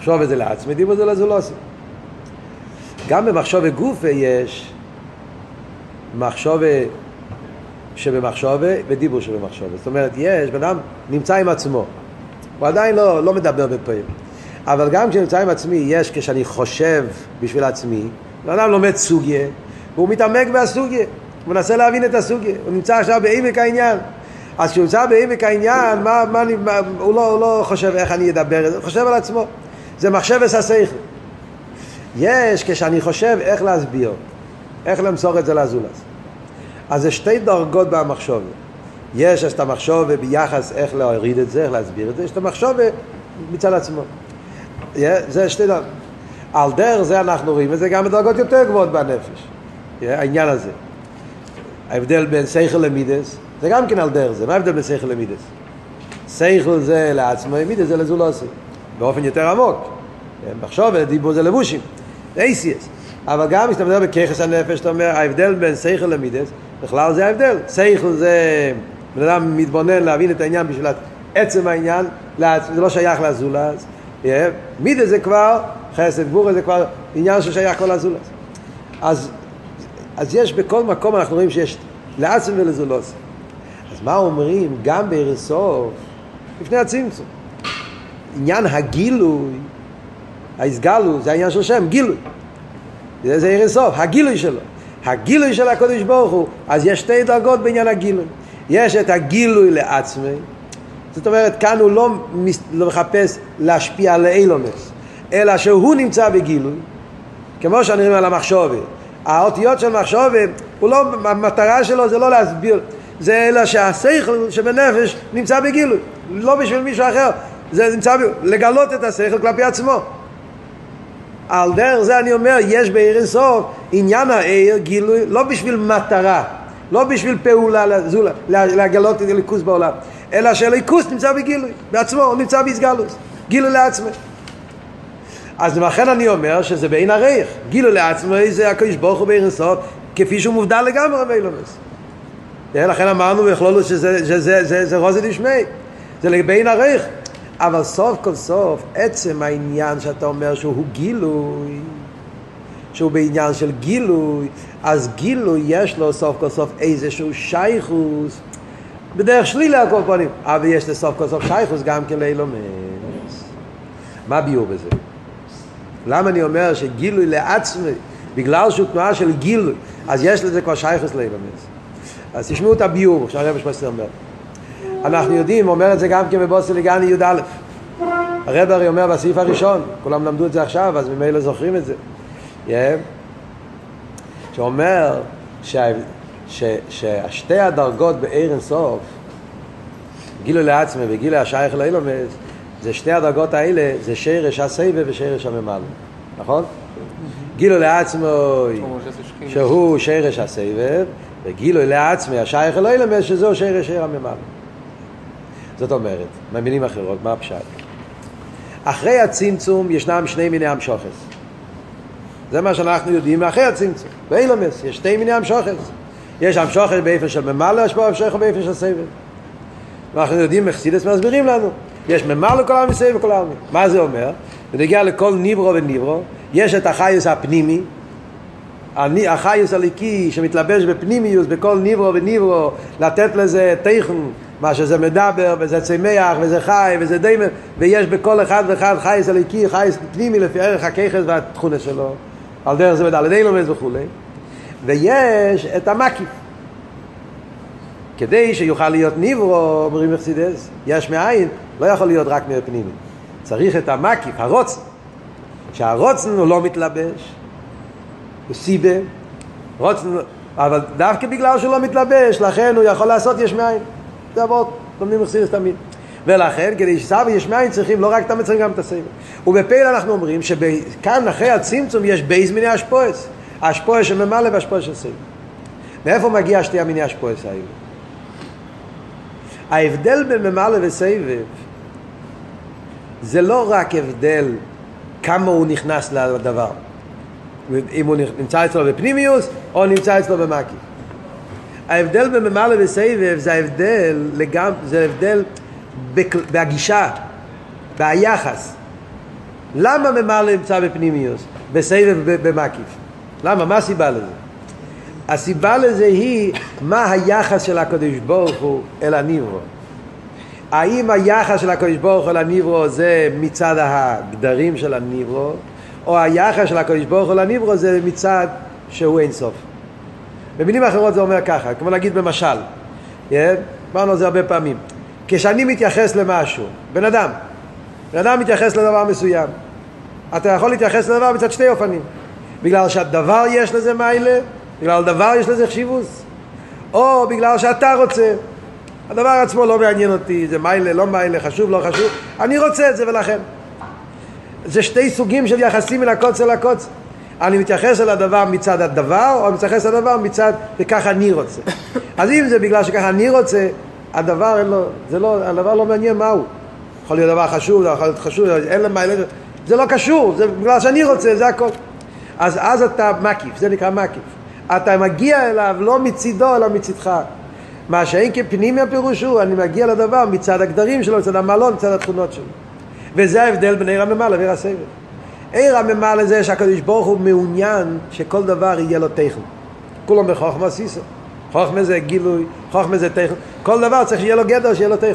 מחשוב זה לעצמי, דיבור זה לזולוסי. גם במחשוב וגוף יש מחשוב שבמחשוב ודיבור שבמחשוב. זאת אומרת, יש, בן אדם נמצא עם עצמו. הוא עדיין לא, לא מדבר בפעמים. אבל גם כשנמצא עם עצמי, יש כשאני חושב בשביל עצמי, בן אדם לומד סוגיה, והוא מתעמק בסוגיה, הוא מנסה להבין את הסוגיה, הוא נמצא עכשיו בעמק העניין. אז כשהוא נמצא בעמק העניין, מה, מה, מה, הוא, לא, הוא לא חושב איך אני אדבר, הוא חושב על עצמו. זה מחשב השכל. יש כשאני חושב איך להסביר, איך למסור את זה לזולס. אז זה שתי דרגות במחשוב. יש את המחשוב ביחס איך להוריד את זה, איך להסביר את זה, יש את המחשוב מצד עצמו. זה שתי דרגות. על דרך זה אנחנו רואים את זה גם בדרגות יותר גבוהות בנפש, העניין הזה. ההבדל בין שכל למידס, זה גם כן על דרך זה. מה ההבדל בין שכל למידס? שכל זה לעצמו, מידס זה לזולוסי, באופן יותר עמוק. מחשוב ודיבור זה לבושים, אייסיאס. אבל גם כשאתה מדבר בככס הנפש, אתה אומר, ההבדל בין שכל למידס, בכלל זה ההבדל. שכל זה, בן אדם מתבונן להבין את העניין בשביל עצם העניין, זה לא שייך לזולז. מידס זה כבר, חסד גבורה זה כבר עניין ששייך כבר לזולז. אז, אז יש בכל מקום, אנחנו רואים שיש לעצם ולזולוס. אז מה אומרים גם בערסוף, לפני הצמצום? עניין הגילוי, ההסגלו, זה העניין של שם, גילוי. זה, זה ערסוף, הגילוי שלו. הגילוי של הקודש ברוך הוא, אז יש שתי דרגות בעניין הגילוי. יש את הגילוי לעצמי, זאת אומרת, כאן הוא לא, לא מחפש להשפיע על אילומס, אלא שהוא נמצא בגילוי, כמו שאני אומר על המחשובת. האותיות של מחשובת, הוא לא, המטרה שלו זה לא להסביר, זה אלא שהשכל שבנפש נמצא בגילוי, לא בשביל מישהו אחר, זה נמצא, לגלות את השכל כלפי עצמו. על דרך זה אני אומר, יש בעיר אינסוף עניין העיר גילוי לא בשביל מטרה, לא בשביל פעולה לזולה, לגלות את הליכוס בעולם, אלא שהליכוס נמצא בגילוי, בעצמו, הוא נמצא בהסגלוס, גילוי לעצמו. אז לכן אני אומר שזה בעין הרייך, גילוי לעצמו זה הקדוש ברוך הוא בעיר אינסוף, כפי שהוא מובדל לגמרי באילומס. לכן אמרנו בכלולו שזה זה, זה, זה, זה, זה רוזי דשמי, זה בעין הרייך. אבל סוף כל סוף, עצם העניין שאתה אומר שהוא גילוי, שהוא בעניין של גילוי, אז גילוי יש לו סוף כל סוף איזשהו שייכוס, בדרך שלילה על כל פנים, אבל יש לסוף כל סוף שייכוס גם כן לאילומס. מה ביור בזה? למה אני אומר שגילוי לעצמי, בגלל שהוא תנועה של גילוי, אז יש לזה כבר שייכוס לאילומס. אז תשמעו את הביור, שהרב שמסתר אומר. אנחנו יודעים, אומר את זה גם כן בבוסי לגני י"א. הרב הרי אומר בסעיף הראשון, כולם למדו את זה עכשיו, אז ממילא זוכרים את זה. Yeah. שאומר ששתי הדרגות בעיר אינסוף, גילו לעצמי וגילו השייך לאילומס, זה שתי הדרגות האלה, זה שרש הסבב ושרש הממלא, נכון? גילו לעצמו שהוא שרש הסבב, וגילו לעצמי השייך לאילומס שזהו שרש עיר הממלא. זאת אומרת, במילים אחרות, מה הפשט? אחרי הצמצום ישנם שני מיני המשוכס. זה מה שאנחנו יודעים אחרי הצמצום. באילומס יש שתי מיני המשוכס. יש המשוכס באיפה של ממלא, פה המשוכס באיפה של סבב. ואנחנו יודעים, מחסידס מסבירים לנו. יש ממלא כל העם וסבב כל העם. מה זה אומר? בנגיע לכל ניברו וניברו, יש את החיוס הפנימי, החיוס הליקי שמתלבש בפנימיוס, בכל ניברו וניברו, לתת לזה תכן מה שזה מדבר, וזה צמח, וזה חי, וזה דיימר, ויש בכל אחד ואחד חייס אליקי, חייס פנימי לפי ערך הככס והתכונה שלו, על דרך זה בדלת אילומס וכולי, ויש את המקיף. כדי שיוכל להיות ניברו, אומרים מחסידס, יש מאין, לא יכול להיות רק מהפנימי. צריך את המקיף, הרוצן, שהרוצן הוא לא מתלבש, הוא סיבה, רוצן, אבל דווקא בגלל שהוא לא מתלבש, לכן הוא יכול לעשות יש מאין. זה אבות, לומדים מחסידס תמיד. ולכן, כדי שסבא יש מאין צריכים לא רק את המצרים, גם את הסבב. ובפעיל אנחנו אומרים שכאן אחרי הצמצום יש בייז מיני אשפועס. אשפועס שממלא ואשפועס של סבב. מאיפה מגיע שתי המיני אשפועס האלה? ההבדל בין ממלא וסבב זה לא רק הבדל כמה הוא נכנס לדבר. אם הוא נמצא אצלו בפנימיוס או נמצא אצלו במקיף. ההבדל בין ממלא וסבב זה ההבדל, לגמ... זה ההבדל בהגישה, ביחס. למה ממלא נמצא בפנימיוס, בסבב במקיף? למה? מה הסיבה לזה? הסיבה לזה היא מה היחס של הקדוש ברוך הוא אל הניברו. האם היחס של הקדוש ברוך הוא אל הניברו זה מצד הגדרים של הניברו, או היחס של הקדוש ברוך הוא אל הניברו זה מצד שהוא אין סוף. במילים אחרות זה אומר ככה, כמו להגיד במשל, אמרנו על זה הרבה פעמים. כשאני מתייחס למשהו, בן אדם, בן אדם מתייחס לדבר מסוים, אתה יכול להתייחס לדבר מצד שתי אופנים. בגלל שהדבר יש לזה מיילה, בגלל דבר יש לזה חשיבוס, או בגלל שאתה רוצה. הדבר עצמו לא מעניין אותי, זה מיילה, לא מיילה, חשוב, לא חשוב, אני רוצה את זה ולכן. זה שתי סוגים של יחסים מן הקוצר לקוצר. אני מתייחס אל הדבר מצד הדבר, או מתייחס אל הדבר מצד וככה אני רוצה. אז אם זה בגלל שככה אני רוצה, הדבר אין לו, זה לא, הדבר לא מעניין מהו. יכול להיות דבר חשוב, יכול להיות חשוב, אין למה, זה לא קשור, זה בגלל שאני רוצה, זה הכל. אז אז אתה מקיף, זה נקרא מקיף. אתה מגיע אליו לא מצידו אלא מצידך. מה שאין כפנימי הפירוש הוא, אני מגיע לדבר מצד הגדרים שלו, מצד המלון, מצד התכונות שלו. וזה ההבדל בין עיר הממלא ועיר הסבל. עיר הממלא זה שהקדוש ברוך הוא מעוניין שכל דבר יהיה לו תכן. כולם בחוכמה סיסו. חוכמה זה גילוי, חוכמה זה תכן. כל דבר צריך שיהיה לו גדר, שיהיה לו תכן.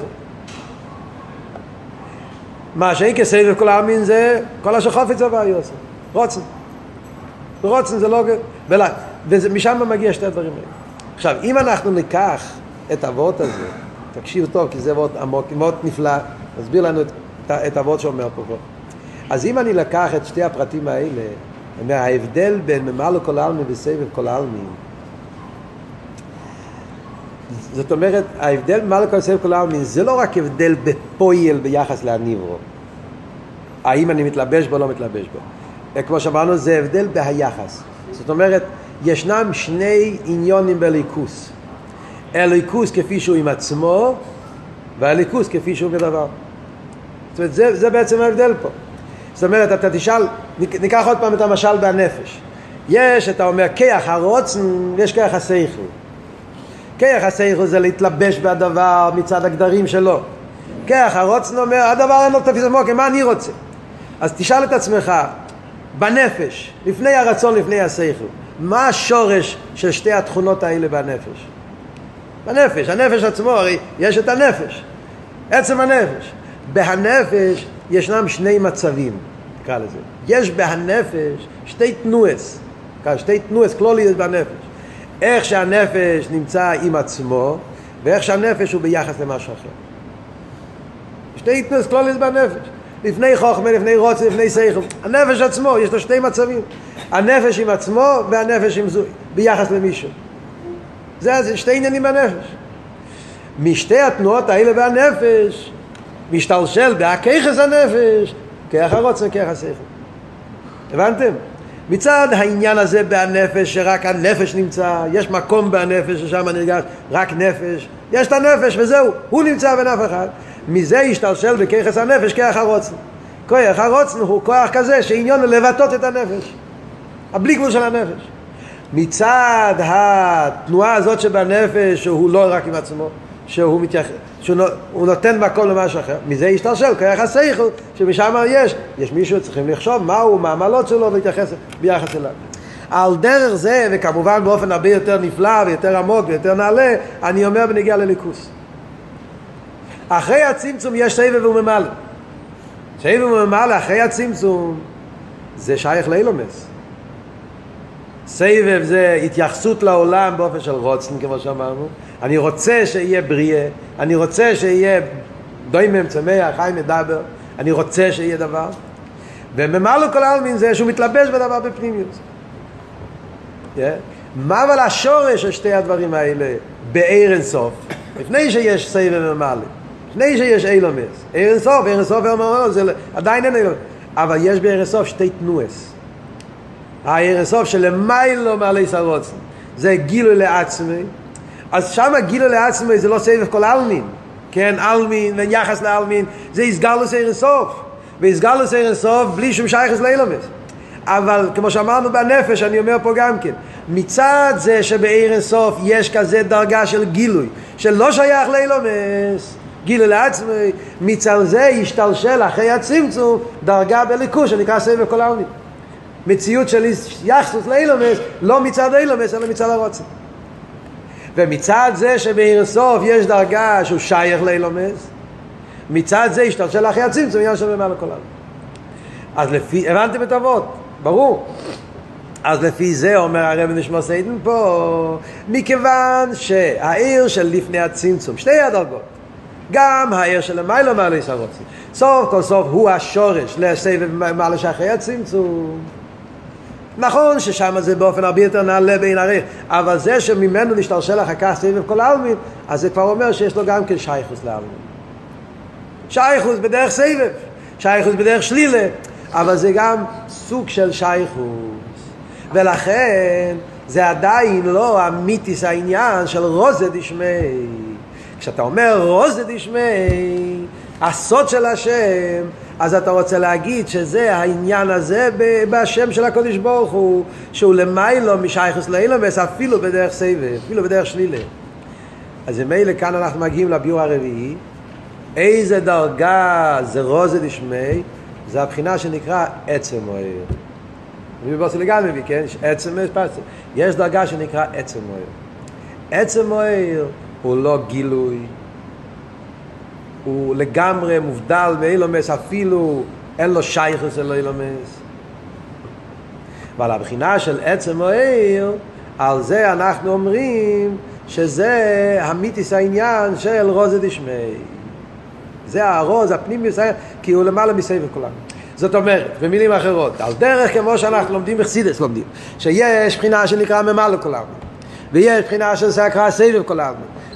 מה שאין כסבב כל העמין זה כל אשר חופץ עבר יוסף. רוצן. רוצן זה לא... ומשם מגיע שתי הדברים האלה. עכשיו, אם אנחנו ניקח את הוורט הזה, תקשיבו טוב, כי זה וורט עמוק, מאוד נפלא, מסביר לנו את, את הוורט שאומר פה. אז אם אני לקח את שתי הפרטים האלה, מההבדל בין ממלא כל העלמין וסבב כל העלמין, זאת אומרת, ההבדל ממלא כל סבב כל העלמין זה לא רק הבדל בפויל ביחס להניברו, האם אני מתלבש בו או לא מתלבש בו. כמו שאמרנו, זה הבדל בהיחס. זאת אומרת, ישנם שני עניונים בליכוס. הליכוס כפי שהוא עם עצמו, והליכוס כפי שהוא בדבר. זאת אומרת, זה, זה בעצם ההבדל פה. זאת אומרת, אתה תשאל, ניקח עוד פעם את המשל בנפש. יש, אתה אומר, כיח הרוצן, יש כיח הסייכל. כיח הסייכל זה להתלבש בדבר מצד הגדרים שלו. כיח הרוצן אומר, הדבר אין לו תפיס עמוק, מה אני רוצה? אז תשאל את עצמך, בנפש, לפני הרצון, לפני השכל, מה השורש של שתי התכונות האלה בנפש? בנפש, הנפש עצמו, הרי יש את הנפש, עצם הנפש. בהנפש ישנם שני מצבים, נקרא לזה. יש בהנפש שתי תנועס, שתי תנועס כלוליות בנפש. איך שהנפש נמצא עם עצמו, ואיך שהנפש הוא ביחס למשהו אחר. שתי תנועס כלוליות בנפש. לפני חוכמה, לפני רוצה, לפני שכל. הנפש עצמו, יש לו שתי מצבים. הנפש עם עצמו והנפש עם זוי, ביחס למישהו. זה, זה שתי עניינים בנפש. משתי התנועות האלה והנפש, משתלשל בהכיחס הנפש, כיח הרוצה, כיח השכל. הבנתם? מצד העניין הזה בהנפש, שרק הנפש נמצא, יש מקום בהנפש ששם נרגש רק נפש, יש את הנפש וזהו, הוא נמצא בין אף אחד. מזה ישתלשל בכיחס הנפש כיח הרוצן. כיח הרוצן הוא כוח כזה שעניון לבטאות את הנפש. הבלי גבול של הנפש. מצד התנועה הזאת שבנפש הוא לא רק עם עצמו, שהוא, מתייח... שהוא נותן מקום למשהו אחר, מזה ישתלשל כיח הסייכל, שמשם יש, יש מישהו שצריכים לחשוב מהו, מה המעלות שלו ולהתייחס ביחס אליו. על דרך זה, וכמובן באופן הרבה יותר נפלא ויותר עמוק ויותר נעלה, אני אומר בנגיע לליכוס. אחרי הצמצום יש סבב וממלא. סבב וממלא אחרי הצמצום זה שייך לאילומס. סבב זה התייחסות לעולם באופן של רוצן, כמו שאמרנו. אני רוצה שיהיה בריאה, אני רוצה שיהיה דוימם, צמח, חי מדבר, אני רוצה שיהיה דבר. וממלא כל העלמין זה שהוא מתלבש בדבר בפנימיות. Yeah. מה אבל השורש של שתי הדברים האלה בעיר אינסוף? לפני שיש סבב ומעלה. לפני שיש אילומס. עיר אינסוף, עיר אינסוף עדיין אין אילומס. אבל יש בעיר אינסוף שתי תנועס. העיר אינסוף שלמיילו מעלי סרוצן. זה גילוי לעצמי. אז שם גילוי לעצמי זה לא סבב כל עלמין. כן, עלמין ויחס לעלמין, זה יסגלוס עיר אינסוף. ויסגלוס עיר אינסוף בלי שום שייכס לאילומס. אבל כמו שאמרנו בנפש, אני אומר פה גם כן, מצד זה שבעיר אינסוף יש כזה דרגה של גילוי, שלא שייך לאילומס, גילוי לעצמי, מצד זה ישתלשל אחרי הצמצום דרגה בליכוש שנקרא סבב כל העולמי. מציאות של יחסוס לאילומס, לא מצד אילומס, אלא מצד הרוצן. ומצד זה שבעיר אינסוף יש דרגה שהוא שייך לאילומס, מצד זה ישתלשל אחרי הצמצום עניין של במעלה כל העולם. אז לפי, הבנתם את אבות? ברור. אז לפי זה אומר הרב נשמע סיידן פה, מכיוון שהעיר של לפני הצמצום, שתי הדרגות, גם העיר של למעלה מעלה סרוצי, סוף כל סוף הוא השורש לסבב מעלה שאחרי הצמצום. נכון ששם זה באופן הרבה יותר נעלה בין הריח, אבל זה שממנו נשתרשל אחר כך סבב כל העלמין, אז זה כבר אומר שיש לו גם כן שייכוס לעלמין. שייכוס בדרך סבב, שייכוס בדרך שלילה, אבל זה גם סוג של שייכוס. ולכן זה עדיין לא אמיתיס העניין של רוזה דשמי. כשאתה אומר רוזה דשמי, הסוד של השם, אז אתה רוצה להגיד שזה העניין הזה בשם של הקודש ברוך הוא, שהוא למיילו משייכוס לאילומס אפילו בדרך סבב, אפילו בדרך שלילה. אז מילא כאן אנחנו מגיעים לביור הרביעי, איזה דרגה זה רוזה דשמי, זה הבחינה שנקרא עצם מוער. ובוסי לגמרי כן? עצם פרצה. יש דרגה שנקרא עצם מוער. עצם מוער הוא לא גילוי, הוא לגמרי מובדל מאילומס, אפילו אין לו שייכוס אל אילומס. ועל הבחינה של עצם מוער, על זה אנחנו אומרים שזה המיתיס העניין של רוזה דשמי. זה הארוז, הפנים ישראל, כי הוא למעלה מסבב כולנו. זאת אומרת, במילים אחרות, על דרך כמו שאנחנו לומדים בחסידס לומדים, שיש בחינה שנקרא ממלא כל ויש בחינה שנקרא סבב כל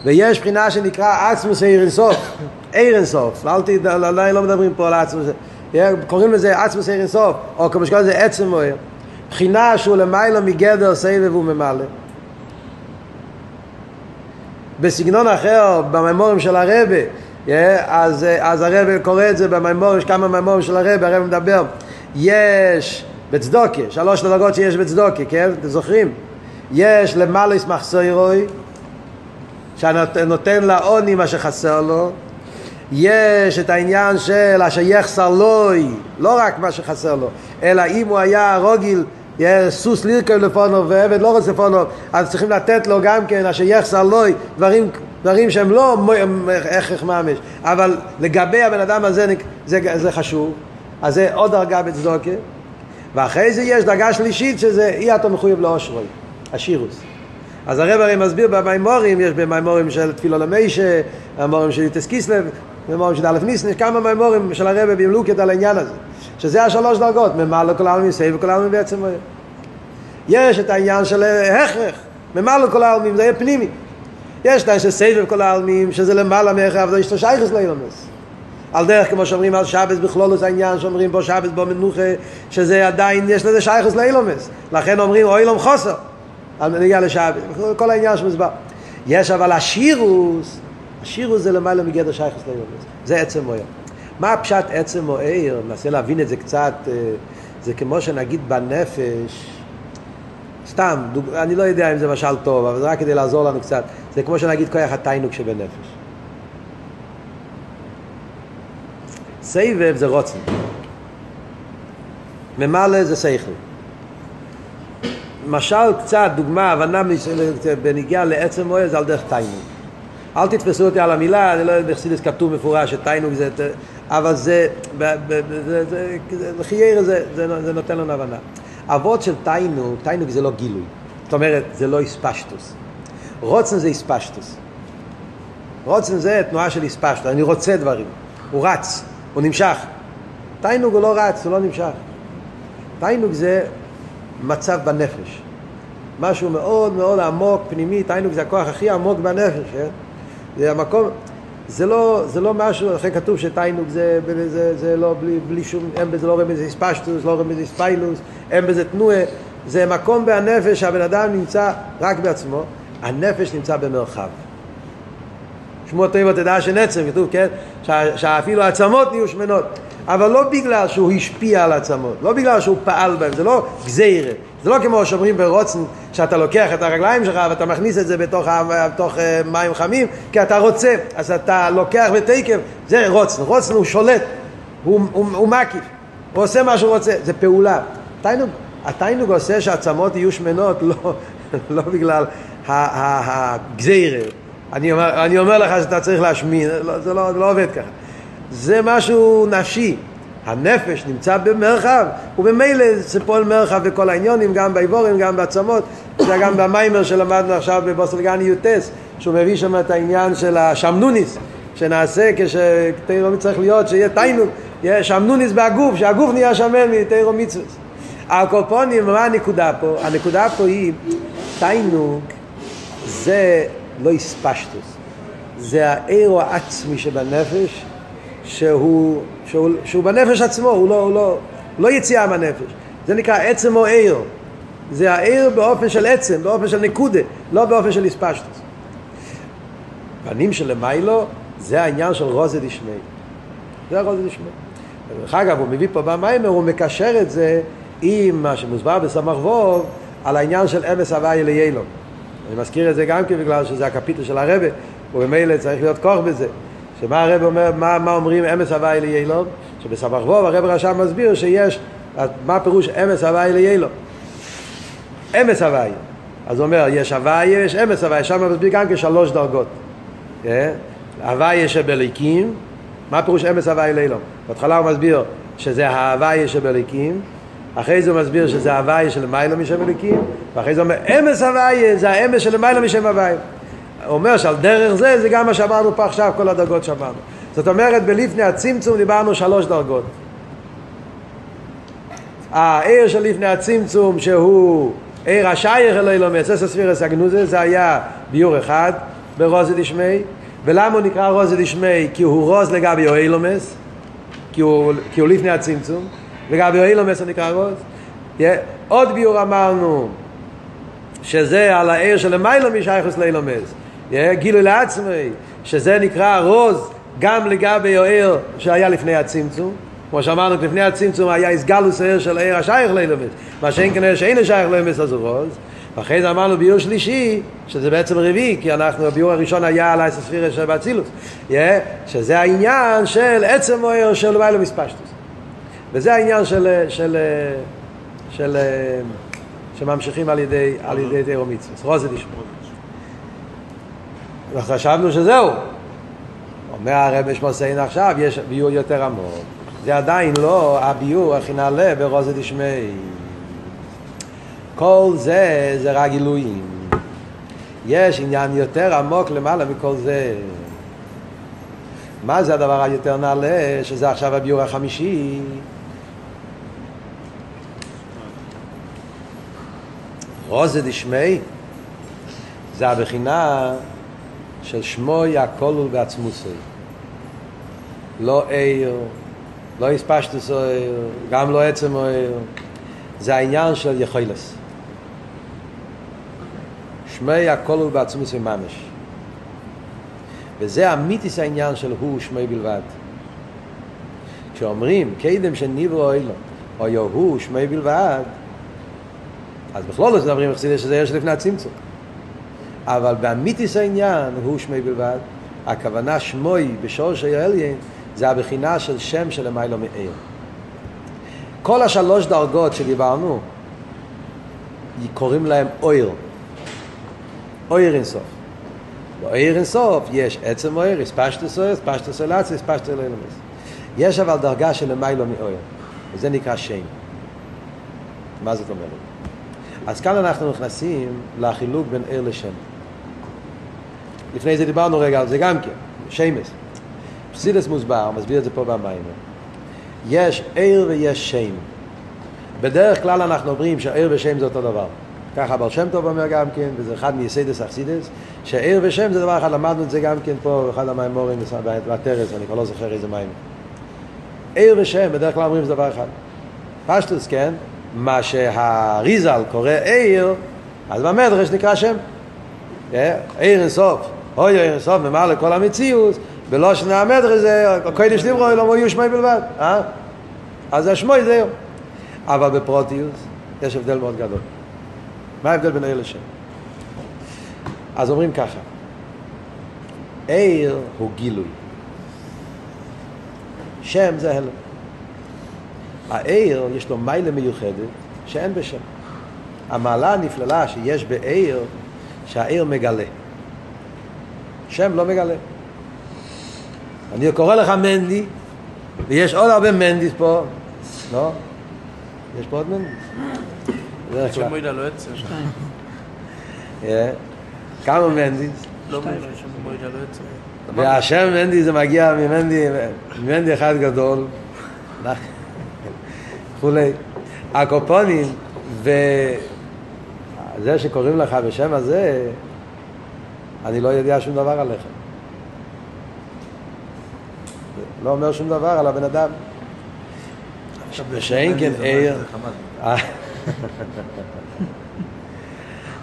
ויש בחינה שנקרא עצמוס עיר אינסוף, אל תדע, לא מדברים פה על עצמוס, קוראים לזה עצמוס עיר אינסוף, או כמו שקוראים לזה עצם מוער, בחינה שהוא למעלה מגדר סבב וממלא. בסגנון אחר, במימורים של הרבה, אז, אז הרב קורא את זה במימור, יש כמה מימורים של הרב, הרב מדבר, יש בצדוקה, שלוש דרגות שיש בצדוקה, כן? אתם זוכרים? יש למאליס מחסוירוי, שנותן לעוני מה שחסר לו, יש את העניין של אשר יחסר לוי, לא רק מה שחסר לו, אלא אם הוא היה רוגיל, סוס לירקר לפונו ועבד לא רוצה לפונו, אז צריכים לתת לו גם כן אשר יחסר לוי, דברים דברים שהם לא הכרח ממש, אבל לגבי הבן אדם הזה זה, זה חשוב, אז זה עוד דרגה בצדוקה, ואחרי זה יש דרגה שלישית שזה אי אתה מחויב לאושרוי, השירוס. אז הרב הרי מסביר במימורים, יש במימורים של תפילו למישה, במימורים של יוטס קיסלב, במימורים של אלף ניסן, יש כמה מימורים של הרב במלוקת על העניין הזה, שזה השלוש דרגות, ממלא כל העלמין, סייב כל העלמין בעצם. יש את העניין של הכרח, ממלא כל העלמין, זה יהיה פנימי. יש לה של סבב כל העלמים, שזה למעלה מערך אבל יש לו שייכס לאילומס. על דרך כמו שאומרים על שבס בכלול זה העניין שאומרים פה שבס בו מנוחה, שזה עדיין יש לזה שייכס לאילומס. לכן אומרים אוילום חוסר, על מנהיגה לשבס, כל העניין שמוסבר. יש אבל השירוס, השירוס זה למעלה מגדר שייכס לאילומס. זה עצם מוער. מה הפשט עצם מוער? ננסה להבין את זה קצת, זה כמו שנגיד בנפש, סתם, דוג... אני לא יודע אם זה משל טוב, אבל זה רק כדי לעזור לנו קצת. זה כמו שנגיד כוח התיינוק שבנפש. סבב זה רוצן. ממלא זה שכל. משל קצת, דוגמה, הבנה בנגיעה לעצם מועד זה על דרך תיינוק. אל תתפסו אותי על המילה, אני לא יודע בחסידס כתוב מפורש שתיינוק זה... אבל זה, לחיירה זה, זה, זה נותן לנו הבנה. אבות של תיינוק, תיינוק זה לא גילוי. זאת אומרת, זה לא איספשטוס. רוצן זה איספשטוס. רוצן זה תנועה של איספשטוס, אני רוצה דברים. הוא רץ, הוא נמשך. תיינוק הוא לא רץ, הוא לא נמשך. תיינוק זה מצב בנפש. משהו מאוד מאוד עמוק, פנימי, תיינוק זה הכוח הכי עמוק בנפש, כן? זה המקום, זה לא, זה לא משהו, לכן כתוב שתיינוק זה, זה, זה, לא בלי, בלי שום, אין בזה לא רמז איספשטוס, לא רמז איספיילוס, אין בזה תנועה, זה מקום בהנפש שהבן אדם נמצא רק בעצמו, הנפש נמצא במרחב. שמוע טבע תדע שנצם, כתוב, כן? שאפילו העצמות נהיו שמנות. אבל לא בגלל שהוא השפיע על העצמות, לא בגלל שהוא פעל בהם, זה לא גזירה. זה לא כמו שאומרים ברוצן, שאתה לוקח את הרגליים שלך ואתה מכניס את זה בתוך, בתוך uh, מים חמים, כי אתה רוצה, אז אתה לוקח בתקף, זה רוצן. רוצן הוא שולט, הוא, הוא, הוא מקיף, הוא עושה מה שהוא רוצה, זה פעולה. התיינוג, התיינוג עושה שהעצמות יהיו שמנות לא, לא בגלל הגזירה. אני אומר, אני אומר לך שאתה צריך להשמין, לא, זה, לא, לא עובד ככה. זה משהו נפשי. הנפש נמצא במרחב, ובמילא זה פועל מרחב בכל העניונים, גם באיבורים, גם בעצמות, זה גם במיימר שלמדנו עכשיו בבוסלגני יוטס, שהוא מביא שם את העניין של השמנוניס, שנעשה כשתירו צריך להיות, שיהיה תיינוק, יהיה שמנוניס בהגוף, שהגוף נהיה שמן מתירו מצווה. הקופונים, מה הנקודה פה? הנקודה פה היא, תיינוק זה לא הספשטוס, זה האירו העצמי שבנפש, שהוא, שהוא, שהוא בנפש עצמו, הוא לא, הוא לא, לא יציאה מהנפש. זה נקרא עצם או עיר. זה העיר באופן של עצם, באופן של נקודה, לא באופן של הספשטוס. פנים של למיילו, זה העניין של רוזד ישמי. זה הרוזד ישמי. דרך אגב, הוא מביא פה במיימר, הוא מקשר את זה עם מה שמוסבר בסמ"ך ווב, על העניין של אמס הוואי ליילום. אני מזכיר את זה גם כן בגלל שזה הקפיטל של הרבה, וממילא צריך להיות כוח בזה. שמה הרב אומר, מה, מה אומרים אמס הוואי ליילום? שבסבח ווב הרב רשם מסביר שיש, מה פירוש אמס הוואי ליילום? אמס הוואי. אז הוא אומר, יש הוואי, יש אמס הוואי, שם מסביר גם כשלוש דרגות. כן? הוואי שבליקים, מה פירוש אמס הוואי ליילום? בהתחלה הוא מסביר שזה ההוואי שבליקים, אחרי זה הוא מסביר שזה ההוואי של מיילא משם אליקים, ואחרי זה הוא אומר, אמס הוואי זה האמס של מיילא משם הוואי. אומר שעל דרך זה, זה גם מה שאמרנו פה עכשיו, כל הדרגות שאמרנו. זאת אומרת, בלפני הצמצום דיברנו שלוש דרגות. העיר של לפני הצמצום, שהוא עיר השייך אלוהי לומץ, אסא ספירס הגנוזה, זה היה ביור אחד ברוזי דשמי. ולמה הוא נקרא רוזי דשמי? כי הוא רוז לגבי אוהילומס, כי הוא, כי הוא לפני הצמצום, לגבי אוהילומס הוא נקרא רוז. עוד ביור אמרנו שזה על העיר של למיילו משייכוס לאילומס. גילוי לעצמי, שזה נקרא רוז גם לגבי העיר שהיה לפני הצמצום. כמו שאמרנו, לפני הצמצום היה הסגלוס העיר של העיר השייך לאילומס. מה שאין כנראה שאין השייך לאילומס אז הוא רוז. ואחרי זה אמרנו ביור שלישי, שזה בעצם רביעי, כי אנחנו, הביור הראשון היה על האסספירה של באצילוס, yeah, שזה העניין של עצם העיר של מיילו מספשטוס. וזה העניין של, של, של, של שממשיכים על ידי, על ידי תירו מצווה. רוזי דשמור. וחשבנו שזהו. אומר הרב שמוסיין עכשיו, יש ביור יותר עמוק. זה עדיין לא הביור הכי נעלה ברוזת דשמי. כל זה זה רק גילויים. יש עניין יותר עמוק למעלה מכל זה. מה זה הדבר היותר נעלה, שזה עכשיו הביור החמישי? רוזת דשמי זה הבחינה של שמוי הכלול בעצמוסי. לא עיר, לא הספשטוס עיר, גם לא עצם עיר. זה העניין של יכולס. שמי הכלול בעצמוסי ממש. וזה אמיתיס העניין של הוא שמי בלבד. כשאומרים קדם שניברו אילו, או יהו שמי בלבד, אז בכלול לא מדברים שזה עיר שלפני הצמצום. אבל באמיתיס העניין הוא שמי בלבד. הכוונה שמוי בשורש העליין זה הבחינה של שם של למיילו מאיר. כל השלוש דרגות שדיברנו, קוראים להם אויר. אויר אינסוף. באויר אינסוף יש עצם אויר, אספשטוס אויר, אספשטוס אילציה, אספשטוס אילמס. יש אבל דרגה של למיילו מאויר, וזה נקרא שם. מה זאת אומרת? אז כאן אנחנו נכנסים לחילוק בין עיר לשם. לפני זה דיברנו רגע על זה גם כן, שמס. פסידס מוסבר, מסביר את זה פה במים. יש עיר ויש שם. בדרך כלל אנחנו אומרים שעיר ושם זה אותו דבר. ככה בר שם טוב אומר גם כן, וזה אחד מייסיידס אכסידס, שעיר ושם זה דבר אחד, למדנו את זה גם כן פה, באחד המימורים בטרס, אני כבר לא זוכר איזה מים. עיר ושם, בדרך כלל אומרים זה דבר אחד. פשטוס, כן? מה שהריזל קורא עיר, אז במדרש נקרא שם. עיר אינסוף, אוי עיר אינסוף, ממעל לכל המציאות, בלא שנה המדרש זה, קודש נברו, לא יהיו שמי בלבד. אה? אז השמוי זה עיר. אבל בפרוטיוס יש הבדל מאוד גדול. מה ההבדל בין עיר לשם? אז אומרים ככה, עיר הוא גילוי, שם זה הלם. העיר יש לו מיילה מיוחדת שאין בשם. המעלה הנפללה שיש בעיר, שהעיר מגלה. שם לא מגלה. אני קורא לך מנדי, ויש עוד הרבה מנדיס פה, לא? יש פה עוד מנדיס? לא. אה, כמה מנדיס? לא לא. והשם מנדי זה מגיע ממנדי, ממנדי אחד גדול, וכולי. הקופונים, וזה שקוראים לך בשם הזה, אני לא יודע שום דבר עליך. לא אומר שום דבר על הבן אדם. ושאין כן עיר, אה.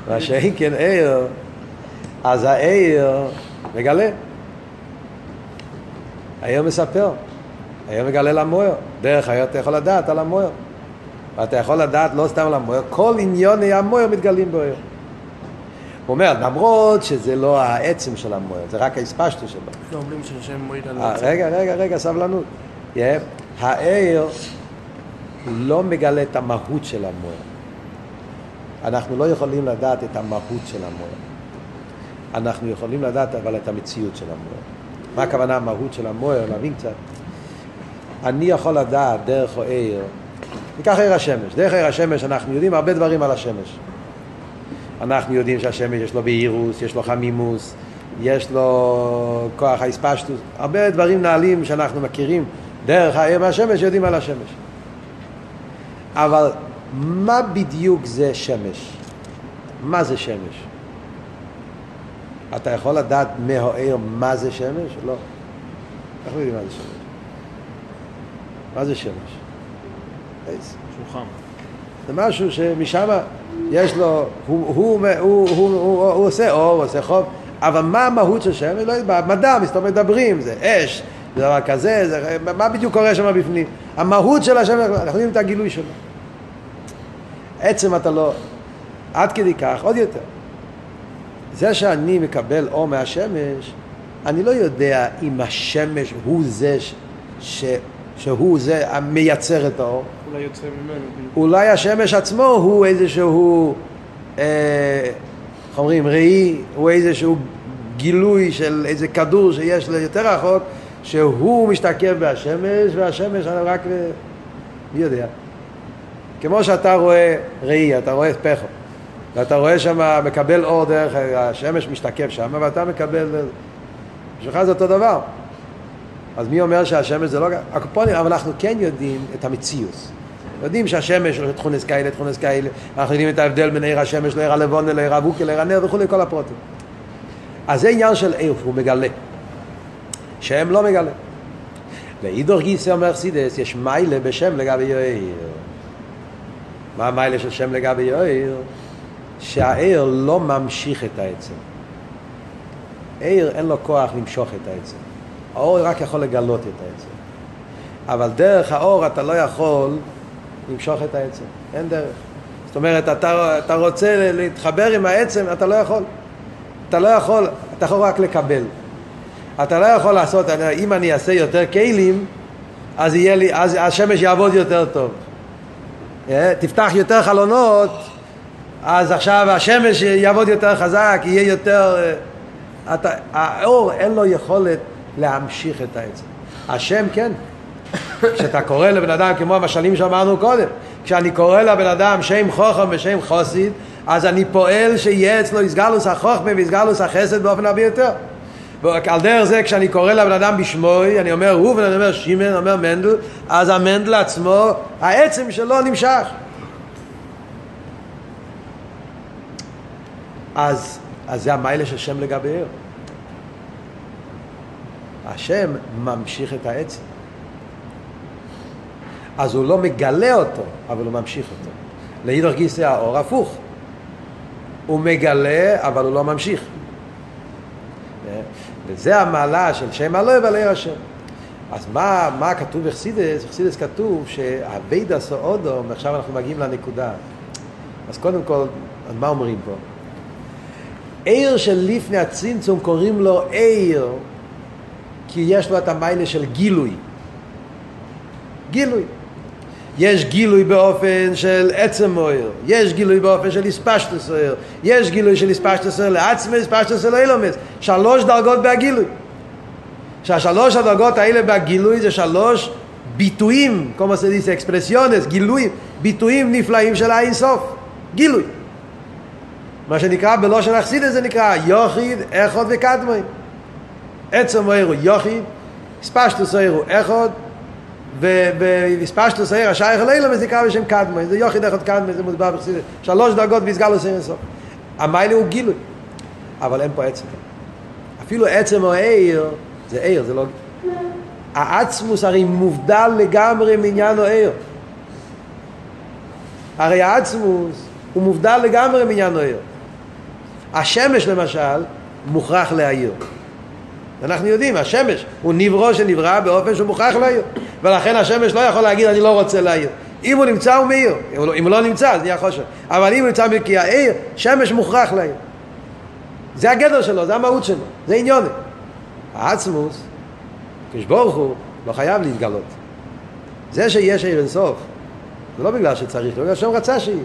מה שאין כן עיר, אז העיר מגלה. העיר מספר. העיר מגלה למויר. דרך העיר אתה יכול לדעת על המויר. ואתה יכול לדעת לא סתם על המויר, כל עניוני המויר מתגלים בעיר. הוא אומר, למרות שזה לא העצם של המויר, זה רק האספשטו שלו. לא אומרים שהשם מוידה לא אה, עצר. רגע, רגע, רגע, סבלנות. העיר לא מגלה את המהות של המויר. אנחנו לא יכולים לדעת את המהות של המויר. אנחנו יכולים לדעת אבל את המציאות של המויר. מה הכוונה המהות של המויר? להבין קצת. אני יכול לדעת דרך העיר, ניקח עיר השמש. דרך עיר השמש אנחנו יודעים הרבה דברים על השמש. אנחנו יודעים שהשמש יש לו בהירוס, יש לו חמימוס, יש לו כוח האספשטוס, הרבה דברים נעלים שאנחנו מכירים דרך העיר מהשמש יודעים על השמש. אבל מה בדיוק זה שמש? מה זה שמש? אתה יכול לדעת מהעיר מה זה שמש? לא. אנחנו יודעים מה זה שמש. מה זה שמש? חם. זה משהו שמשם יש לו, הוא, הוא, הוא, הוא, הוא, הוא, הוא עושה אור, הוא עושה חום, אבל מה המהות של שמש? לא יודע, במדע מסתובב מדברים, זה אש, זה דבר כזה, זה, מה בדיוק קורה שם בפנים? המהות של השמש, אנחנו יודעים את הגילוי שלו. עצם אתה לא, עד כדי כך, עוד יותר. זה שאני מקבל אור מהשמש, אני לא יודע אם השמש הוא זה ש, שהוא זה המייצר את האור. אולי יוצא ממנו. אולי השמש עצמו הוא איזשהו, אה, איך אומרים, ראי, הוא איזשהו גילוי של איזה כדור שיש לו יותר רחוק, שהוא משתקף בהשמש, והשמש רק, מי יודע. כמו שאתה רואה ראי, אתה רואה פחו, ואתה רואה שם, מקבל אור דרך, השמש משתקף שם, ואתה מקבל, בשבילך זה אותו דבר. אז מי אומר שהשמש זה לא... הקופונים, אבל אנחנו כן יודעים את המציאות. יודעים שהשמש יש תכונס כאלה, תכונס כאלה, אנחנו יודעים את ההבדל בין עיר השמש לעיר הלבונה, לעיר הבוקר, לעיר הנר וכולי, כל הפרוטים. אז זה עניין של עיר, הוא מגלה. שם לא מגלה. ואידור גיסא אומר חסידס, יש מיילה בשם לגבי יאיר. מה המיילה של שם לגבי יאיר? שהעיר לא ממשיך את העצם. עיר אין לו כוח למשוך את העצם. האור רק יכול לגלות את העצם. אבל דרך האור אתה לא יכול למשוך את העצם, אין דרך. זאת אומרת, אתה, אתה רוצה להתחבר עם העצם, אתה לא יכול. אתה לא יכול, אתה יכול רק לקבל. אתה לא יכול לעשות, אם אני אעשה יותר כלים, אז, לי, אז השמש יעבוד יותר טוב. אה, תפתח יותר חלונות, אז עכשיו השמש יעבוד יותר חזק, יהיה יותר... אה, אתה, האור אין לו יכולת להמשיך את העצם. השם כן. כשאתה קורא לבן אדם כמו המשלים שאמרנו קודם, כשאני קורא לבן אדם שם חוכם ושם חוסיד, אז אני פועל שיהיה אצלו איסגלוס החוכמה ואיסגלוס החסד באופן הרבה יותר. ועל דרך זה כשאני קורא לבן אדם בשמוי, אני אומר הוא ואני אומר שימן, אני אומר מנדל, אז המנדל עצמו, העצם שלו נמשך. אז, אז זה המיילה של שם לגבי עיר. השם ממשיך את העצם. אז הוא לא מגלה אותו, אבל הוא ממשיך אותו. לאידך גיסא האור הפוך. הוא מגלה, אבל הוא לא ממשיך. וזה המעלה של שם הלב על עיר השם. אז מה, מה כתוב בחסידס? בחסידס כתוב שהווידה סעודום, עכשיו אנחנו מגיעים לנקודה. אז קודם כל, אז מה אומרים פה? עיר של לפני הצמצום קוראים לו עיר כי יש לו את המיילה של גילוי. גילוי. יש גילוי באופן של עצם מויר, יש גילוי באופן של הספשטוס מויר, יש גילוי של הספשטוס מויר לעצמי, הספשטוס מויר לאילומס. שלוש דרגות בהגילוי. שהשלוש הדרגות האלה בהגילוי זה שלוש ביטויים, כמו זה דיסא אקספרסיונס, גילויים, ביטויים נפלאים של האין סוף. גילוי. מה שנקרא בלושן אכסידס זה נקרא יוחיד, אחד וקדמוי. עצם מויר הוא יוחיד, הספשטוס מויר הוא אחד, והספשטוס העיר השייך זה נקרא בשם קדמי, זה יוחיד אחד קדמי, זה מוסבר בחסידות, שלוש דרגות ויסגל עושה אינסוף. המיילה הוא גילוי, אבל אין פה עצם. אפילו עצם או עיר, זה עיר, זה לא... העצמוס הרי מובדל לגמרי מעניין או עיר. הרי העצמוס הוא מובדל לגמרי מעניין או עיר. השמש למשל מוכרח להעיר. אנחנו יודעים, השמש הוא נברו שנברא באופן שהוא מוכרח להעיר. ולכן השמש לא יכול להגיד אני לא רוצה להעיר. אם הוא נמצא הוא מאיר, אם, לא, אם הוא לא נמצא אז נהיה חושך. אבל אם הוא נמצא כי העיר, שמש מוכרח להעיר. זה הגדר שלו, זה המהות שלו, זה עניוני. העצמוס, כשברוך הוא, לא חייב להתגלות. זה שיש עיר אינסוף, זה לא בגלל שצריך, לא בגלל שהשם רצה שיהיה.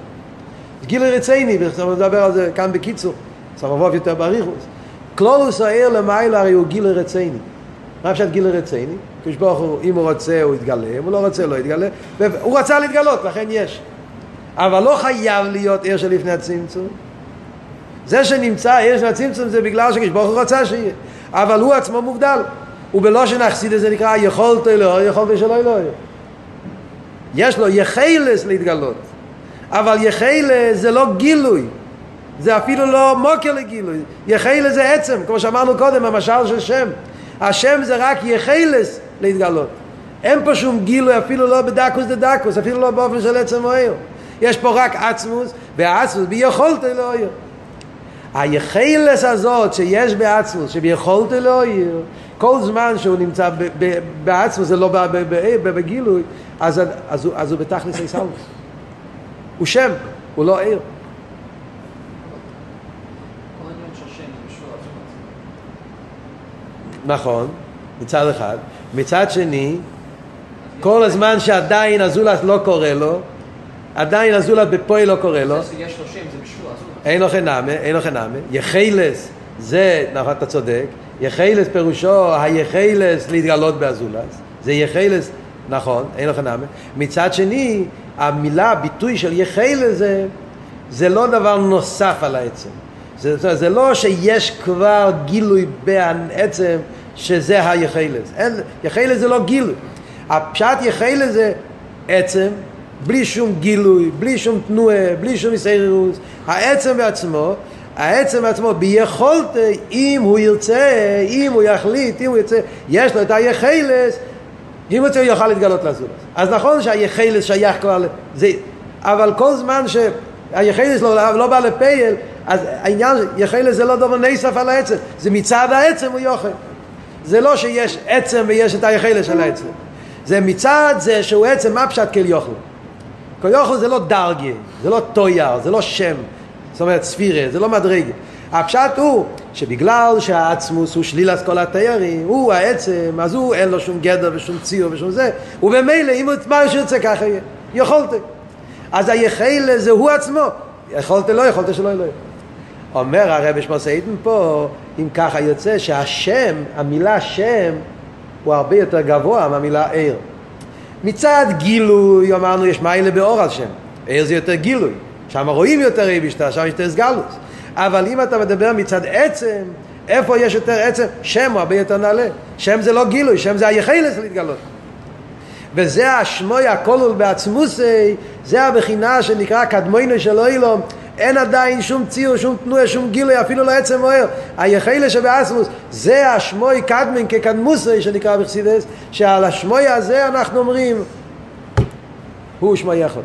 גילוי רציני, ואנחנו נדבר על זה כאן בקיצור, סבבוב יותר באריכוס. כלולוס העיר למעלה הרי הוא גיל רציני. מה פשוט גיל רציני? כשברוך הוא, אם הוא רוצה הוא יתגלה, אם הוא לא רוצה לא יתגלה. הוא רצה להתגלות, לכן יש. אבל לא חייב להיות עיר שלפני הצמצום. זה שנמצא עיר של הצמצום זה בגלל שכשברוך הוא רצה שיהיה. אבל הוא עצמו מובדל. ובלושן אכסידא זה נקרא יכולת אלוהי, יכולת שלא אלוהי. יש לו יחלס להתגלות. אבל יחלס זה לא גילוי. זה אפילו לא מוקר לגילוי. יחלה זה עצם, כמו שאמרנו קודם, המשל של שם. השם זה רק יחלס להתגלות. אין פה שום גילוי, אפילו לא בדקוס דדקוס, אפילו לא באופן של עצם אויר. יש פה רק עצמוס, והעצמוס ביכולת אלוהיר. היחלס הזאת שיש בעצמוס, שביכולת אלוהיר, כל זמן שהוא נמצא בעצמוס, זה לא בגילוי, אז, אז, הוא, אז הוא בתכלס איסאוס. הוא שם, הוא לא עיר. נכון, מצד אחד. מצד שני, כל הזמן שעדיין הזולת לא קורא לו, עדיין הזולת בפועל לא קורא לו. אין לו חנמה, אין לו חנמה. יחילס, זה, נכון, אתה צודק, יחילס פירושו היחילס להתגלות באזולת. זה יחילס, נכון, אין לו חנמה. מצד שני, המילה, הביטוי של יחילס זה, זה לא דבר נוסף על העצם. זה, זה לא שיש כבר גילוי בעצם שזה היחלס. יחלס זה לא גילוי. הפשט יחלס זה עצם, בלי שום גילוי, בלי שום תנועה, בלי שום מסיירוס. העצם בעצמו, העצם בעצמו ביכולת, אם הוא ירצה, אם הוא יחליט, אם הוא ירצה, יש לו את היחלס, אם הוא יוכל להתגלות לזולס. אז נכון שהיחלס שייך כבר, זה, אבל כל זמן שהיחלס לא, לא בא לפייל, אז העניין, יחלס זה לא דבר נסף על העצם, זה מצד העצם הוא יוכל. זה לא שיש עצם ויש את היחלס של העצם. זה מצד זה שהוא עצם, מה פשט כל יוכל? כל יוכל זה לא דרגי, זה לא טויר, זה לא שם, זאת אומרת ספירה, זה לא מדרגה. הפשט הוא שבגלל שהעצמוס הוא שלילת כל התיירים, הוא העצם, אז הוא אין לו שום גדר ושום ציור ושום זה, ובמילא אם הוא מה שיוצא ככה יהיה, יכולת. אז היחל זה הוא עצמו, יכולת לא, יכולת שלא לא. אומר הרב שמוסיידן פה, אם ככה יוצא שהשם, המילה שם, הוא הרבה יותר גבוה מהמילה עיר. מצד גילוי, אמרנו, יש מיילה באור על שם. עיר זה יותר גילוי. שם רואים יותר איבישתא, שם יש יותר סגלוס. אבל אם אתה מדבר מצד עצם, איפה יש יותר עצם? שם הוא הרבה יותר נעלה. שם זה לא גילוי, שם זה היחלס להתגלות. וזה השמוי הכלול בעצמוסי, זה הבחינה שנקרא קדמוינו של אילום, אין עדיין שום ציור, שום תנועה, שום גילוי, אפילו לא עצם מוער. היחילה שבאסמוס, זה השמוי קדמן כקדמוסי שנקרא בחסידס, שעל השמוי הזה אנחנו אומרים, הוא שמו יחוד.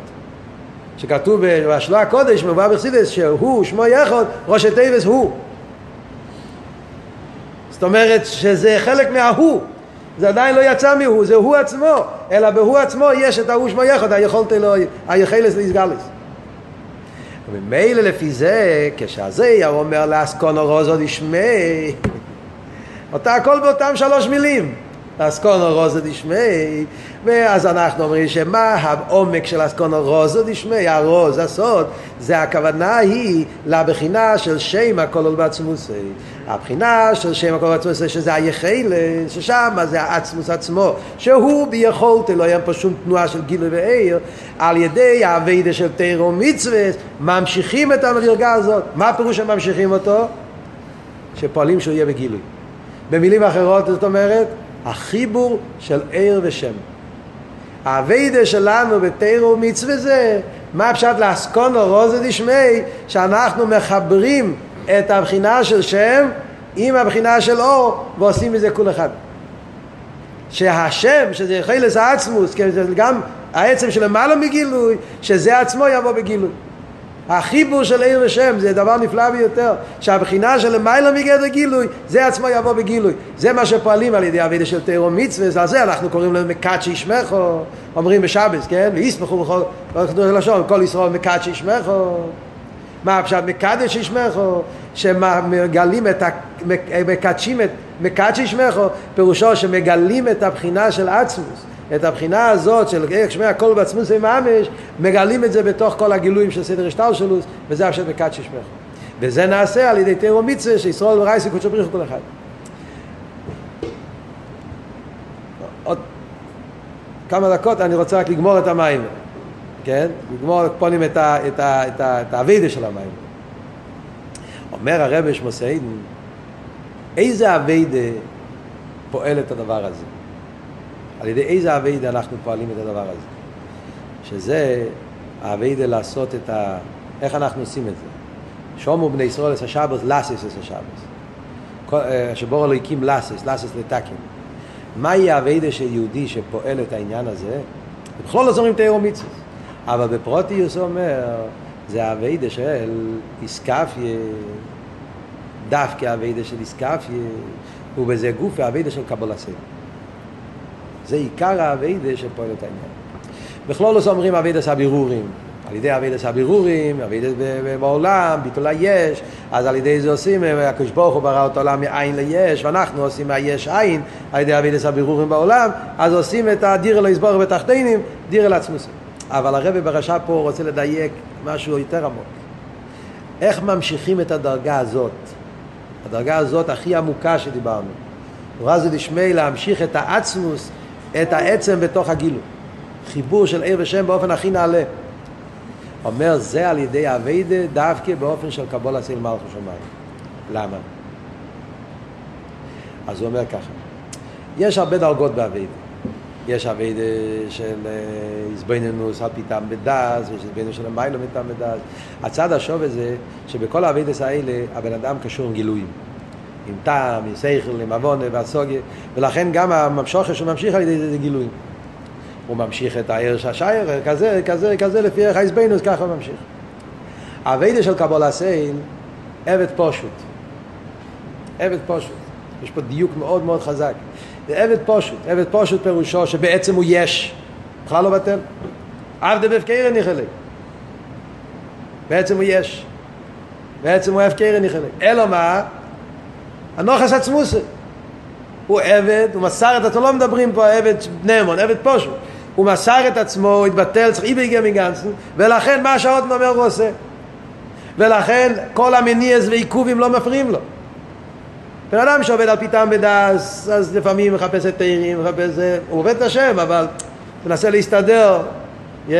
שכתוב בהשלה הקודש, מבוא בחסידס, שהוא שמו יחוד, ראש התיבס הוא. זאת אומרת שזה חלק מההוא. זה עדיין לא יצא מהוא, זה הוא עצמו, אלא בהוא עצמו יש את ההוא שמו יחד, היכולת אלוהי, היכלס להסגלס. וממילא לפי זה, כשהזה הוא אומר לאסקונו רוזו דשמי, אותה הכל באותם שלוש מילים. אסקונו רוזו דשמי, ואז אנחנו אומרים שמה העומק של אסקונו רוזו דשמי, הרוז, הסוד, זה הכוונה היא לבחינה של שם הכולל בעצמוסי. הבחינה של שם הכולל בעצמוסי, שזה היחלה, ששם זה העצמוס עצמו, שהוא ביכולת, לא היה פה שום תנועה של גילוי ועיר, על ידי האביידה של תירו מצווה, ממשיכים את המדרגה הזאת. מה הפירוש שממשיכים אותו? שפועלים שהוא יהיה בגילוי. במילים אחרות, זאת אומרת, החיבור של עיר ושם. האביידה שלנו בתירו ומצווה זה, מה פשט לאסקונו רוזו דשמי, שאנחנו מחברים את הבחינה של שם עם הבחינה של אור, ועושים מזה כול אחד. שהשם, שזה חילס העצמוס, כן, גם העצם של למעלה מגילוי, שזה עצמו יבוא בגילוי. החיבור של עיר ושם זה דבר נפלא ביותר, שהבחינה של למעלה מגדר גילוי, זה עצמו יבוא בגילוי. זה מה שפועלים על ידי אבידה של תירו מצווה, על זה אנחנו קוראים להם מקדשי ישמחו, אומרים בשבס, כן? ויסמכו בכל, לשון, כל ישראל מקדשי ישמחו. מה הפשט מקדש ישמחו? שמגלים את, ה... מקדשים את, מקדשי ישמחו, פירושו שמגלים את הבחינה של עצמוס. את הבחינה הזאת של איך שמע הכל בעצמוס ממש, מגלים את זה בתוך כל הגילויים של סדר השטלשלוס, וזה עכשיו בקד ששמך. וזה נעשה על ידי תירו מצווה שישראל ורייסי קודשו בריחו כל אחד. עוד כמה דקות אני רוצה רק לגמור את המים, כן? לגמור פונים את, ה, את, ה, את, ה, את האבידה של המים. אומר הרבי שמוסיידן, איזה אבידה פועל את הדבר הזה? על ידי איזה אביידה אנחנו פועלים את הדבר הזה. שזה האביידה לעשות את ה... איך אנחנו עושים את זה? שומו בני ישראל את השבוס, לסס את השבוס. שבור אלו הקים לסס, לסס לטקים. מהי האביידה של יהודי שפועל את העניין הזה? בכלל לא זורמים תאירו מצווה. אבל בפרוטיוס הוא אומר, זה האביידה של איסקפיה, דווקא האביידה של איסקפיה, ובזה גוף האביידה של קבולסי. זה עיקר האביידה שפועל את העניין. בכלול לא אומרים אביידס הבירורים. על ידי אביידס הבירורים, אביידס בעולם, ביטול היש, אז על ידי זה עושים, הקדוש ברוך הוא ברא את העולם מאין ליש, ואנחנו עושים מהיש עין, על ידי אביידס הבירורים בעולם, אז עושים את הדיר אלו יסבור בתחתינים, דיר אל עצמוסים. אבל הרבי ברשע פה רוצה לדייק משהו יותר עמוק. איך ממשיכים את הדרגה הזאת? הדרגה הזאת הכי עמוקה שדיברנו. נורא זה דשמי להמשיך את העצמוס את העצם בתוך הגילוי. חיבור של אור ועצם באופן הכי נעלה. אומר זה על ידי עבודה דווקא באופן של קבלת עול מלכות שמיים. למה? אז הוא אומר ככה, יש הרבה דרגות בעבודה. יש עבודה של התבוננות על פי טעם ודעת, ויש התבוננות שלמעלה מטעם ודעת. הצד השווה זה שבכל האביידס האלה הבן אדם קשור עם גילויים. עם טעם, עם שכל, עם הבנה והשגה, ולכן גם הממשוכר שהוא ממשיך על ידי זה גילויים. הוא ממשיך את הערך השייר, כזה, כזה, כזה, לפי ערך האיזבנוס, ככה הוא ממשיך. הווידה של קבול סייל, עבד פושוט. עבד פושוט. יש פה דיוק מאוד מאוד חזק. זה עבד פושוט. עבד פושוט פירושו שבעצם הוא יש. בכלל לא בטל. עבדה בהפקרן ניחלה. בעצם הוא יש. בעצם הוא הפקרן ניחלה. אלא מה? הנוחס עצמוסי. הוא עבד, הוא מסר את עצמו, לא מדברים פה עבד נאמון, עבד פושו. הוא מסר את עצמו, הוא התבטל, צריך איבי איבגה מגנצן, ולכן מה שהאות אומר הוא עושה. ולכן כל המניעס ועיכובים לא מפריעים לו. בן אדם שעובד על פיתם בדס, אז לפעמים מחפש את תאירים, מחפש הוא עובד את השם, אבל מנסה להסתדר, yeah,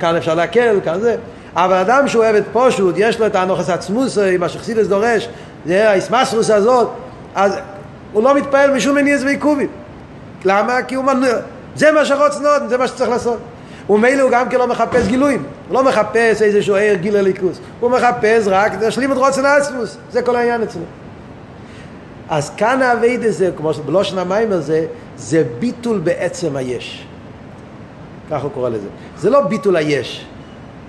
כאן אפשר להקל, כאן זה. אבל אדם שהוא עבד פושוט, יש לו את הנוחס עצמוסי, מה שחסידס דורש, זה האיסמסרוס הזאת, אז הוא לא מתפעל משום מניעס ועיכובים. למה? כי הוא מנוע. זה מה שרוצנו, זה מה שצריך לעשות. ומילא הוא גם כן לא מחפש גילויים. הוא לא מחפש איזשהו עיר גיל הליכוס, הוא מחפש רק להשלים את רוצן עצמוס, זה כל העניין אצלו. אז כאן האבייד הזה, כמו שבלושן המים הזה, זה ביטול בעצם היש. ככה הוא קורא לזה. זה לא ביטול היש.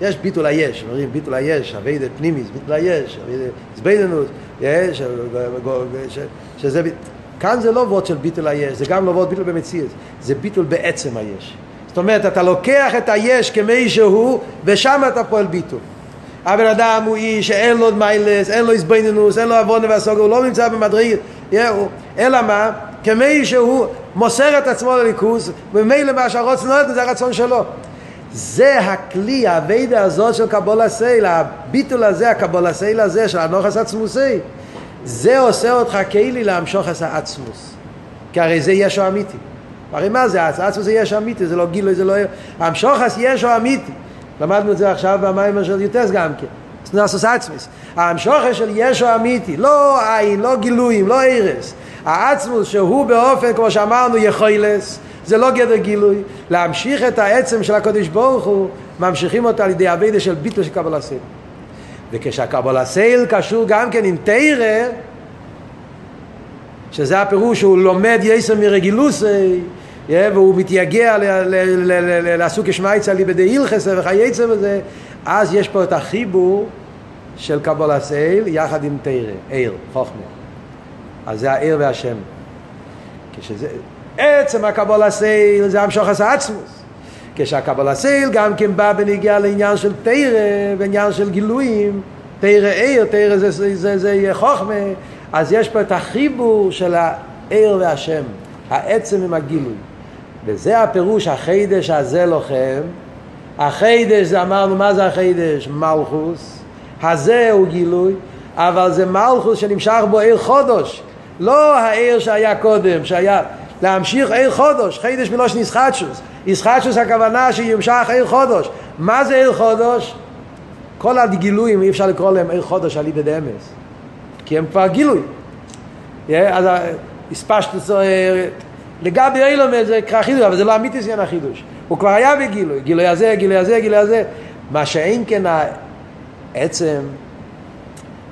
יש ביטול היש, אומרים ביטול היש, אבייד פנימיס, ביטול היש, זביידנוס, יש, שזה, כאן זה לא וורד של ביטול היש, זה גם לא וורד ביטול במציאות, זה ביטול בעצם היש. זאת אומרת, אתה לוקח את היש כמי שהוא, ושם אתה פועל ביטול. הבן אדם הוא איש שאין לו מיילס, אין לו איזבנינוס, אין לו עוונה והסוגר, הוא לא נמצא במדרגת, אלא מה? כמי שהוא מוסר את עצמו לליכוס, וממילא מה שהרוצן נולד זה הרצון שלו. זה הכלי, הווידה הזאת של קבול סייל, הביטול הזה, הקבול סייל הזה של הנוחס עצמוסי, זה עושה אותך כאילו להמשוך את העצמוס. כי הרי זה ישו אמיתי. הרי מה זה עצמוס זה ישו אמיתי, זה לא גילוי, זה לא... המשוחס ישו אמיתי. למדנו את זה עכשיו במים של יוטס גם כן. סנוסוס עצמיס. המשוחס של ישו אמיתי, לא עין, לא גילויים, לא ערס. העצמוס שהוא באופן, כמו שאמרנו, יכולס, זה לא גדר גילוי. להמשיך את העצם של הקודש ברוך הוא, ממשיכים אותה על ידי אבידה של ביטל של קבלה סייל. וכשהקבלה סייל קשור גם כן עם תרא, שזה הפירוש שהוא לומד יסר מרגילוסי, והוא מתייגע לעסוק ישמעיצה ליבדי הילכס וכייצא בזה, אז יש פה את החיבור של קבלה סייל יחד עם תרא, עיר, חוכמה. אז זה העיר והשם. כשזה, עצם הקבלה סייל זה המשוך עשה עצמוס. כשהקבלה סייל גם כן בא בנגיעה לעניין של תרא, בעניין של גילויים, תרא עיר, תרא זה, זה, זה, זה חוכמה, אז יש פה את החיבור של העיר והשם, העצם עם הגילוי. וזה הפירוש החידש הזה לוחם. החידש זה אמרנו מה זה החידש? מלכוס. הזה הוא גילוי, אבל זה מלכוס שנמשך בו עיר חודש. לא העיר שהיה קודם, שהיה להמשיך עיר חודש, חידש מלושן ישחטשוס. ישחטשוס הכוונה שימשך עיר חודש. מה זה עיר חודש? כל הגילויים אי אפשר לקרוא להם עיר חודש על ידי דמס. כי הם כבר גילוי. אז הספשטוס לגבי אילום זה קרא חידוש, אבל זה לא אמיתי עניין החידוש. הוא כבר היה בגילוי, גילוי הזה, גילוי הזה, גילוי הזה. מה שאין כן העצם,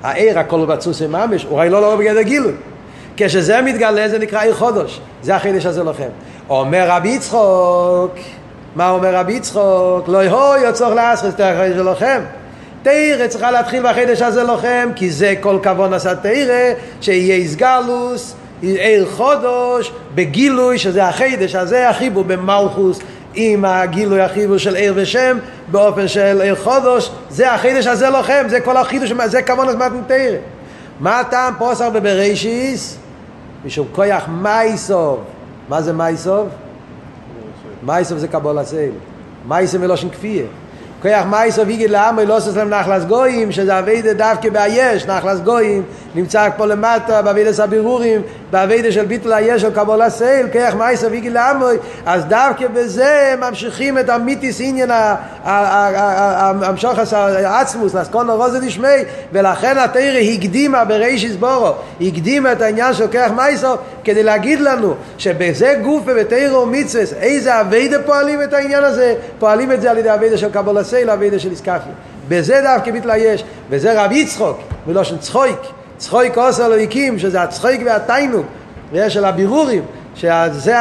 העיר הכל בצוסי ממש, הוא הרי לא לא בגדר גילוי. כשזה מתגלה זה נקרא עיר חודש, זה החידש הזה לכם. אומר רבי יצחוק, מה אומר רבי יצחוק? לא יהוי יצורך לאסרס את החידש שלכם. תרא צריכה להתחיל בחידש הזה לכם, כי זה כל כבון עשה תרא, שיהיה איסגלוס, עיר חודש, בגילוי, שזה החידש הזה, החיבור במלכוס עם הגילוי החיבור של עיר ושם, באופן של עיר חודש, זה החידש הזה לכם, זה כל החידוש, זה כמון הזמן תרא. מה הטעם פוסר בבראשיס? משום כויח מייסוב. מה זה מייסוב? מייסוב זה קבול הסייל. מייסוב מלושן כפייה. כוח מייסו ויגיד לעם לא עושה להם נחלס גויים שזה אביידה דווקא באייש נחלס גויים נמצא פה למטה באביידה הבירורים באביידה של ביטל האייש של קבול הסייל כוח מייסו ויגיד לעם אז דווקא בזה ממשיכים את המיתיס עניין המשוך העצמוס לסקון הרוזן נשמי ולכן התרא הקדימה ברישיס בורו הקדימה את העניין של כוח מייסו כדי להגיד לנו שבזה גוף ובתרא ומצווס איזה אביידה פועלים את העניין הזה? פועלים את זה על ידי אביידה של קבול הסייל אבידה של איסקפיה. בזה דווקא מתלייש, וזה רב יצחוק, מלושן צחויק, צחויק עושה אלוהיקים, שזה הצחויק והתיינוג, של הבירורים, שזה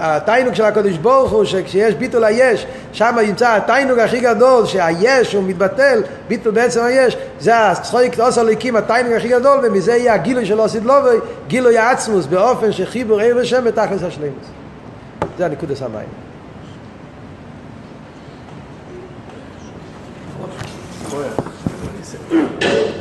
התיינוג של הקדוש ברוך הוא, שכשיש ביטול היש, שם ימצא התיינוג הכי גדול, שהיש הוא מתבטל, ביטול בעצם היש, זה הצחויק עושה אלוהיקים, התיינוג הכי גדול, ומזה יהיה הגילוי של עושית לובי, גילוי העצמוס, באופן שחיבור עיר ושם בתכלס השלימוס. זה הנקודס המים. Está dando